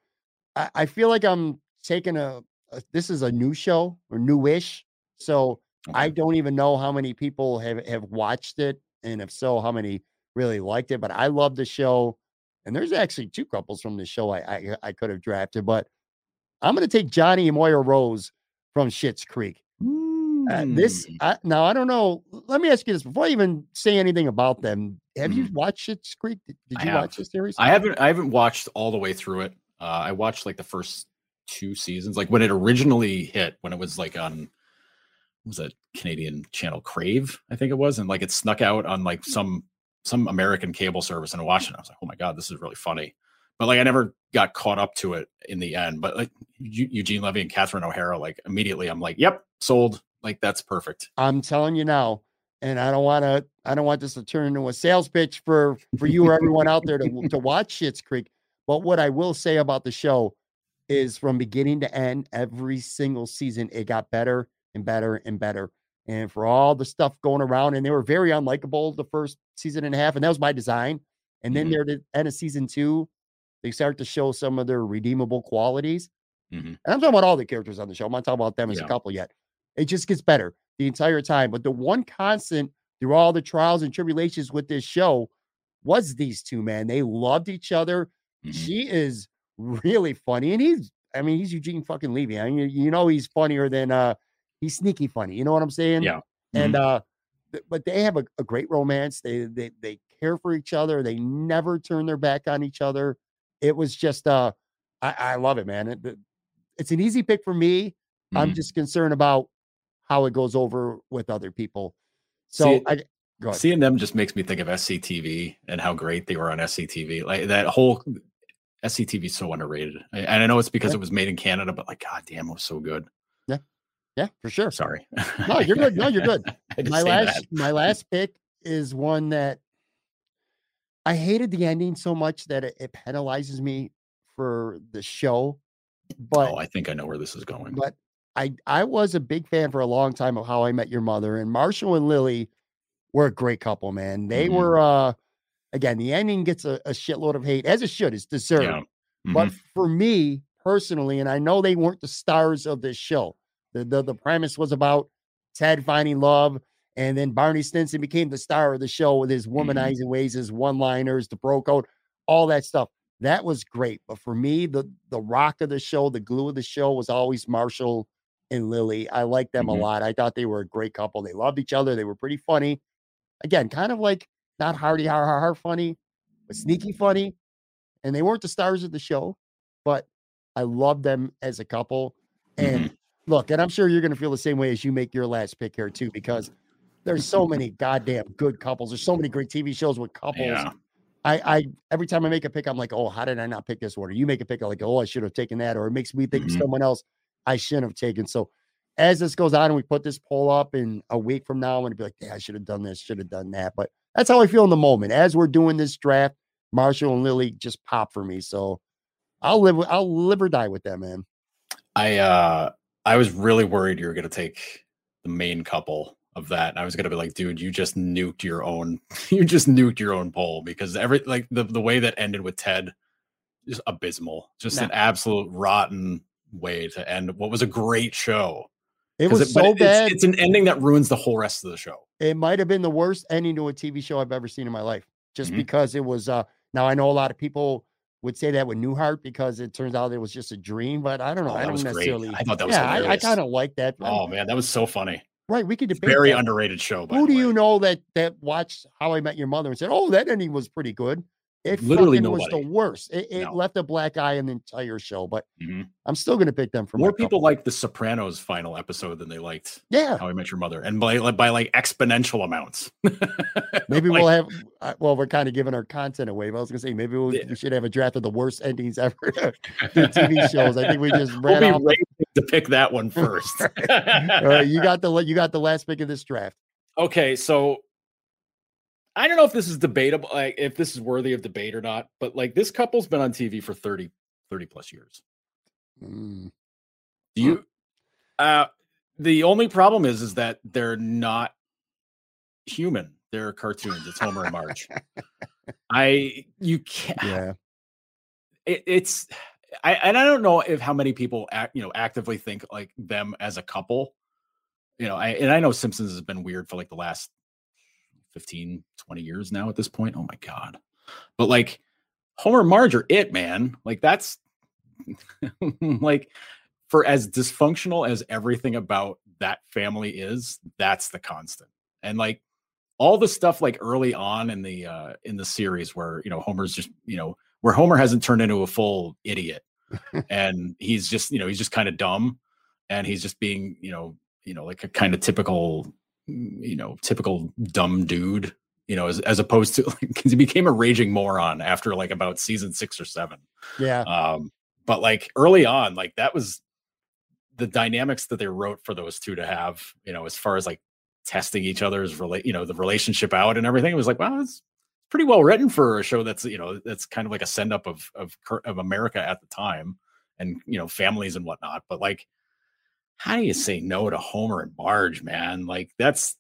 I, I feel like I'm taking a, a this is a new show or newish. So I don't even know how many people have, have watched it. And if so, how many really liked it. But I love the show. And there's actually two couples from the show I I, I could have drafted, but I'm gonna take Johnny and Moira Rose from Schitt's Creek. Uh, this Hmm. I, now I don't know. Let me ask you this before I even say anything about them. Have you watched Schitt's Creek? Did, did. You watch this series? I haven't I haven't watched all the way through it. Uh, I watched like the first two seasons, like when it originally hit, when it was like on what was that Canadian channel Crave, I think it was, and like it snuck out on like some some American cable service, and I watched it. I was like, oh my god, this is really funny. But like I never got caught up to it in the end. But like Eu- Eugene Levy and Catherine O'Hara, like immediately, I'm like, yep, sold. Like that's perfect. I'm telling you now, and I don't want to. I don't want this to turn into a sales pitch for for you or everyone out there to to watch Schitt's Creek. But what I will say about the show is, from beginning to end, every single season it got better and better and better. And for all the stuff going around, and they were very unlikable the first season and a half, and that was by design. And then Mhm. near the end of season two, they start to show some of their redeemable qualities. Mhm. And I'm talking about all the characters on the show. I'm not talking about them as Yeah. a couple yet. It just gets better the entire time. But the one constant through all the trials and tribulations with this show was these two, man. They loved each other. Mhm. She is really funny. And he's, I mean, he's Eugene fucking Levy. I mean, you know, he's funnier than, uh, he's sneaky funny. You know what I'm saying? Yeah. And, uh, th- but they have a, a great romance. They, they, they care for each other. They never turn their back on each other. It was just, uh, I, I love it, man. It, it- it's an easy pick for me. I'm Mhm. just concerned about how it goes over with other people. So See, I go ahead. Seeing them just makes me think of SCTV and how great they were on SCTV. Like that whole SCTV is so underrated. I- And I know it's because Yeah. it was made in Canada, but like, god damn, it was so good. Yeah, for sure. Sorry. (laughs) No, you're good. No, you're good. (laughs) My last that. my last pick is one that I hated the ending so much that it, it penalizes me for the show. But oh, I think I know where this is going. but I I was a big fan for a long time of How I Met Your Mother, and Marshall and Lily were a great couple, man. They Mhm. were uh again, the ending gets a, a shitload of hate, as it should, it's deserved. yeah. But Mhm. for me personally, and I know they weren't the stars of this show. The, the the premise was about Ted finding love, and then Barney Stinson became the star of the show with his Mm-hmm. womanizing ways, his one-liners, the bro code, all that stuff. That was great. But for me, the the rock of the show, the glue of the show was always Marshall and Lily. I liked them Mhm. a lot. I thought they were a great couple. They loved each other. They were pretty funny. Again, kind of like not hardy har har har funny, but sneaky funny. And they weren't the stars of the show, but I loved them as a couple. And Mm-hmm. Look, and I'm sure you're going to feel the same way as you make your last pick here too, because there's so many goddamn good couples. There's so many great TV shows with couples. Yeah. I, I every time I make a pick, I'm like, oh, how did I not pick this one? Or you make a pick, I'm like, oh, I should have taken that. Or it makes me think Mhm. of someone else I shouldn't have taken. So as this goes on and we put this poll up in a week from now, I'm gonna be like, yeah, I should have done this, should have done that. But that's how I feel in the moment. As we're doing this draft, Marshall and Lily just pop for me. So I'll live with I'll live or die with them, man. I uh I was really worried you were gonna take the main couple of that. And I was gonna be like, dude, you just nuked your own (laughs) you just nuked your own poll because every like the, the way that ended with Ted is abysmal. Just an absolute rotten way to end what was a great show. It was but so it's- bad. It's, an ending that ruins the whole rest of the show. it might have been the worst ending to a TV show I've ever seen in my life, just Mhm. because it was. uh Now I know a lot of people would say that with Newhart because it turns out it was just a dream, but I don't know. Oh, I don't was great. necessarily. I thought that was yeah, I, I kind of like that. Oh man, that was so funny. right, we could debate. Very that. underrated show. Who do you know that that watched How I Met Your Mother and said, "Oh, that ending was pretty good"? It Literally was the worst. It, it No. left a black eye in the entire show. But Mhm. I'm still going to pick them for More people liked the Sopranos final episode than they liked Yeah, How I Met Your Mother, and by like by like exponential amounts. (laughs) maybe Like, we'll have. uh, Well, we're kind of giving our content away. But I was going to say maybe we'll, Yeah. we should have a draft of the worst endings ever (laughs) to TV shows. I think we just (laughs) We'll ran be off. to pick that one first. All right, you got the you got the last pick of this draft. okay, so I don't know if this is debatable, like if this is worthy of debate or not, but like this couple's been on TV for 30, 30 plus years. Mm, Do you uh the only problem is is that they're not human. They're cartoons. It's Homer and Marge. I you can't yeah, it, it's I and I don't know if how many people act, you know actively think like them as a couple. You know, I and I know Simpsons has been weird for like the last 15, 20 years now at this point. Oh my god. But like Homer and Marge are it, man. Like that's (laughs) like for as dysfunctional as everything about that family is, that's the constant. And like all the stuff like early on in the uh in the series where you know Homer's just you know where Homer hasn't turned into a full idiot (laughs) and he's just you know he's just kind of dumb and he's just being you know you know like a kind of typical you know typical dumb dude you know as, as opposed to (laughs) like he became a raging moron after like about season six or seven Yeah. um but like early on like that was the dynamics that they wrote for those two to have you know as far as like testing each other's relate you know the relationship out and everything it was like wow it's pretty well written for a show that's you know that's kind of like a send up of of cur- of america at the time and you know families and whatnot but like how do you say no to homer and Marge, man like that's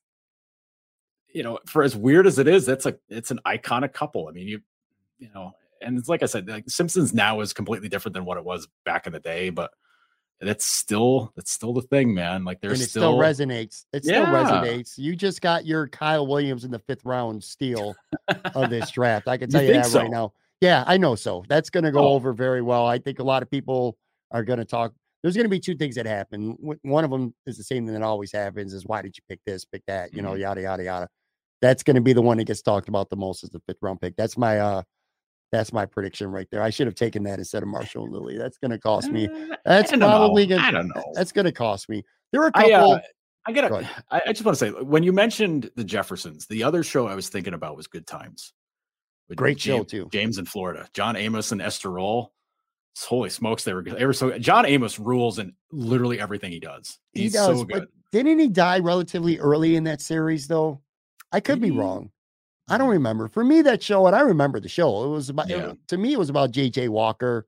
you know for as weird as it is that's a it's an iconic couple i mean you you know and it's like i said like simpsons now is completely different than what it was back in the day but that's still that's still the thing man like there's it still, still, resonates. It still resonates. You just got your Kyle Williams in the fifth round steal of this (laughs) draft. I can tell you, think that so? right now. Yeah, I know so. That's going to go Oh. over very well. I think a lot of people are going to talk. There's going to be two things that happen. One of them is the same thing that always happens: is why did you pick this, pick that? You know, Mhm. yada yada yada. That's going to be the one that gets talked about the most as the fifth round pick. That's my uh, that's my prediction right there. I should have taken that instead of Marshall and Lily. That's going (laughs) to cost me. Uh, That's I probably gonna. I don't know. That's going to cost me. There are a I, couple. uh, I Go gotta. (sighs) I, I just want to say, when you mentioned the Jeffersons, the other show I was thinking about was Good Times. Great show, too. James in Florida, John Amos and Esther Rolle. Holy smokes, they were good. They were so. John Amos rules in literally everything he does. He does, so but good. Didn't he die relatively early in that series, though? I could be Did he? wrong. I don't remember. For me, that show, and I remember the show. It was about Yeah. wa- to me. It was about J.J. Walker.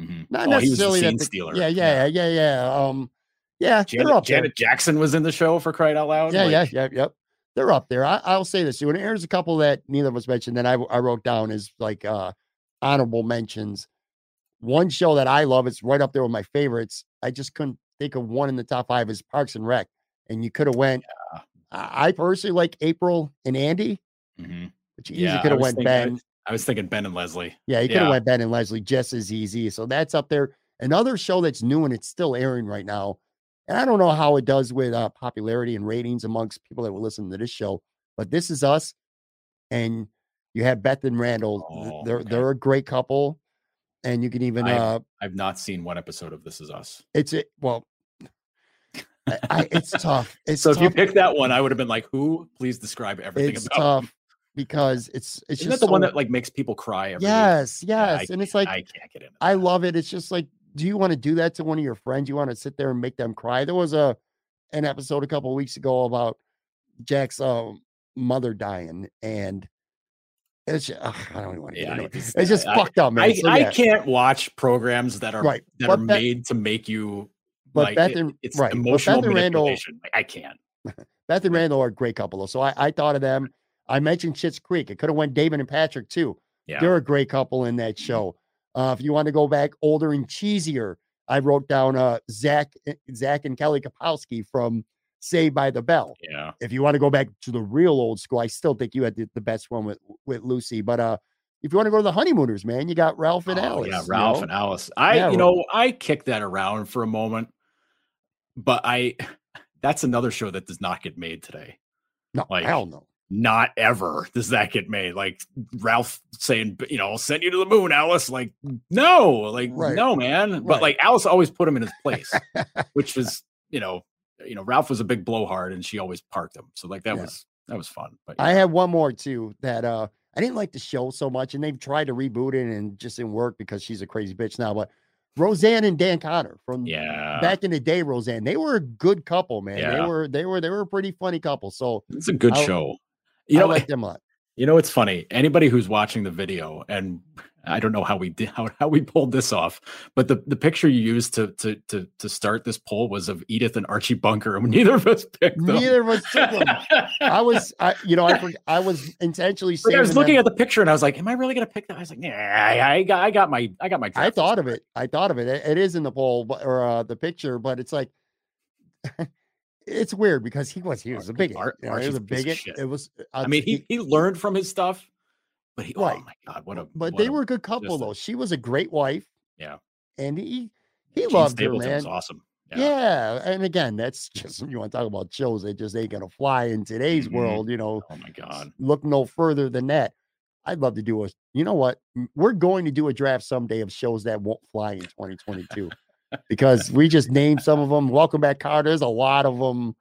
Mhm. Not Oh, he was necessarily that scene the- stealer. Yeah, yeah, yeah, yeah. Um, yeah, they're Janet, up there. Janet Jackson was in the show for crying out loud. Yeah, like, yeah, yeah, yep. They're up there. I, I'll say this too. And here's a couple that neither of us mentioned that I, I wrote down as like uh honorable mentions. One show that I love, it's right up there with my favorites. I just couldn't think of one in the top five is Parks and Rec. And you could have went. I I personally like April and Andy, mhm. but you easily Yeah, could I have was went thinking- Ben. I was thinking Ben and Leslie. Yeah, you could have Yeah. went Ben and Leslie just as easy. So that's up there. Another show that's new and it's still airing right now. And I don't know how it does with uh, popularity and ratings amongst people that will listen to this show, but this is us. And you have Beth and Randall. Oh, they're okay. they're a great couple. And you can even I've- uh I've not seen one episode of This Is Us. it's it well I, I, it's tough. (laughs) It's So if you picked that one, I would have been like, "Who? Please describe everything it's about." them." tough because it's it's Isn't just the one that like makes people cry every week? yes, I yes. and it's like I can't get into. I love it. It's just like, do you want to do that to one of your friends? You want to sit there and make them cry? There was a an episode a couple of weeks ago about Jack's um, mother dying, and it's ju- ugh, I don't even want to Yeah, it. just- It's just I- fucked up, man. I, So, I can't watch programs that are Right, that but are Beth- made to make you but like Beth it- and- it's right, Beth emotional and Randall- Like, I can't. (laughs) Beth and Randall are a great couple, though. So I, I thought of them. I mentioned Schitt's Creek. It could have went David and Patrick too. Yeah. They're a great couple in that show. Uh, if you want to go back older and cheesier, I wrote down uh, Zach, Zach and Kelly Kapowski from Saved by the Bell. yeah. if you want to go back to the real old school, I still think you had the, the best one with with Lucy. But uh, if you want to go to the honeymooners, man, you got Ralph and Oh, Alice. yeah, you Ralph know? and Alice. I, Yeah, you know, I kicked that around for a moment, but I, (laughs) that's another show that does not get made today. no, like- hell no. Not ever does that get made. Like Ralph saying, you know, I'll send you to the moon, Alice. Like, no, like, Right. no, man. Right. But like Alice always put him in his place, (laughs) which was, you know, you know, Ralph was a big blowhard and she always parked him. So like that Yeah. was that was fun. But I have one more too that uh I didn't like the show so much, and they've tried to reboot it and just didn't work because she's a crazy bitch now. But Roseanne and Dan Connor from yeah, back in the day, Roseanne, they were a good couple, man. They were they were they were a pretty funny couple. So it's a good I'll- show. You I know, like them a lot. You know, it's funny. Anybody who's watching the video, and I don't know how we did (laughs) how, how we pulled this off, but the, the picture you used to to to to start this poll was of Edith and Archie Bunker, and (laughs) neither of us picked them. Neither of us took them. I (laughs) was, I, you know, I I was intentionally Like, I was looking at the picture and I was like, "Am I really going to pick that?" I was like, "Yeah, I, I got, I got my, I got my." I thought of it. I thought of it. It, it is in the poll but, or uh, the picture, but it's like it's weird because he was he was a bigot. Ar- you know, he was a a piece of bigot. It was. I mean, he he learned from his stuff, but he, Right. oh my god, what a! but what they a- were a good couple just a- though. She was a great wife. Yeah. and he he Jean loved her, man. was awesome. Yeah. yeah. And again, that's (laughs) just you want to talk about shows that just ain't gonna fly in today's mm-hmm. world, you know. Oh my god. Look no further than that. I'd love to do a you know what? We're going to do a draft someday of shows that won't fly in 2022 (laughs) because we just named some of them. Welcome back, Kotter. There's a lot of them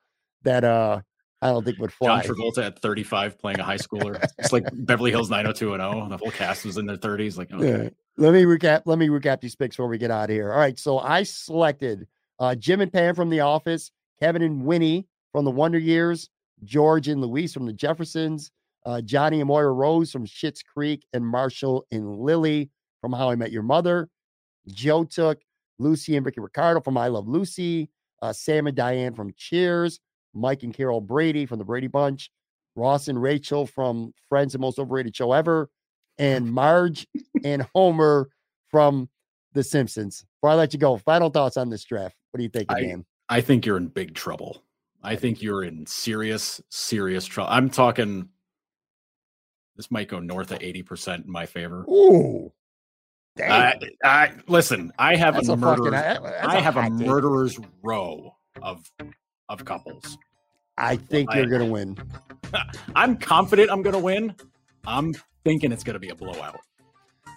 that uh I don't think would fly. John Travolta at 35 playing a high schooler. (laughs) it's like Beverly Hills 90210. The whole cast was in their 30s. Like, okay. yeah. Let me recap. Let me recap these picks before we get out of here. All right. So I selected uh, Jim and Pam from The Office, Kevin and Winnie from The Wonder Years, George and Louise from The Jeffersons, uh, Johnny and Moira Rose from Schitt's Creek, and Marshall and Lily from How I Met Your Mother. Joe took Lucy and Ricky Ricardo from I Love Lucy, uh, Sam and Diane from Cheers, Mike and Carol Brady from the Brady Bunch, Ross and Rachel from Friends, the most overrated show ever, and (laughs) Marge and Homer from The Simpsons. Before I let you go, final thoughts on this draft. What do you think, I, Dan? I think you're in big trouble. I think you're in serious, serious trouble. I'm talking. This might go north of eighty percent in my favor. Ooh, I, I, listen. I have that's a, a. I have a murderer's row of of couples. I think you're going to win. (laughs) I'm confident I'm going to win. I'm thinking it's going to be a blowout.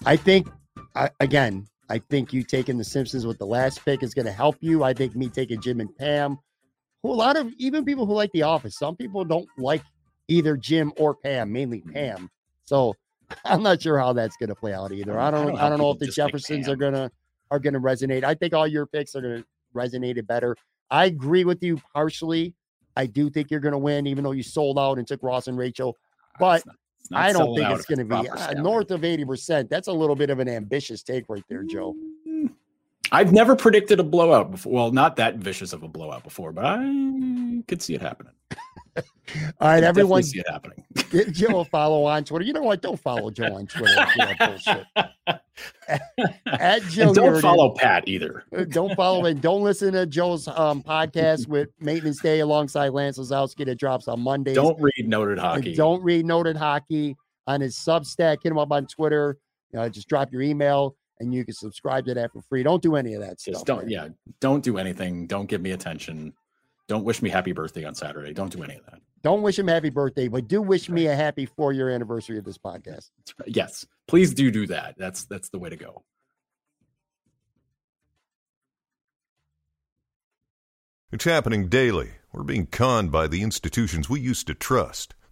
I think, I, again, I think you taking the Simpsons with the last pick is going to help you. I think me taking Jim and Pam, who a lot of even people who like The Office, some people don't like either Jim or Pam, mainly hmm. Pam. So (laughs) I'm not sure how that's going to play out either. I don't, I don't, I don't know if the Jeffersons are gonna are gonna resonate. I think all your picks are gonna resonate better. I agree with you partially. I do think you're going to win, even though you sold out and took Ross and Rachel. But it's not, it's not I don't think it's going to be uh, north of 80%. That's a little bit of an ambitious take right there, Joe. Mm, I've never predicted a blowout before. Well, not that vicious of a blowout before, but I could see it happening. All right, everyone. See it happening. Give Joe a follow on Twitter. You know what? Don't follow Joe on Twitter. (laughs) At Joe, and don't follow Pat either. Uh, don't follow and don't listen to Joe's um, podcast with Maintenance Day alongside Lance Lysowski that drops on Mondays. Don't read Noted Hockey. And don't read Noted Hockey on his Substack. Hit him up on Twitter. Uh, just drop your email and you can subscribe to that for free. Don't do any of that just stuff. Don't, yeah, don't do anything. Don't give me attention. Don't wish me happy birthday on Saturday. Don't do any of that. Don't wish him happy birthday, but do wish me a happy four year anniversary of this podcast. Yes, please do do that. That's that's the way to go. It's happening daily. We're being conned by the institutions we used to trust.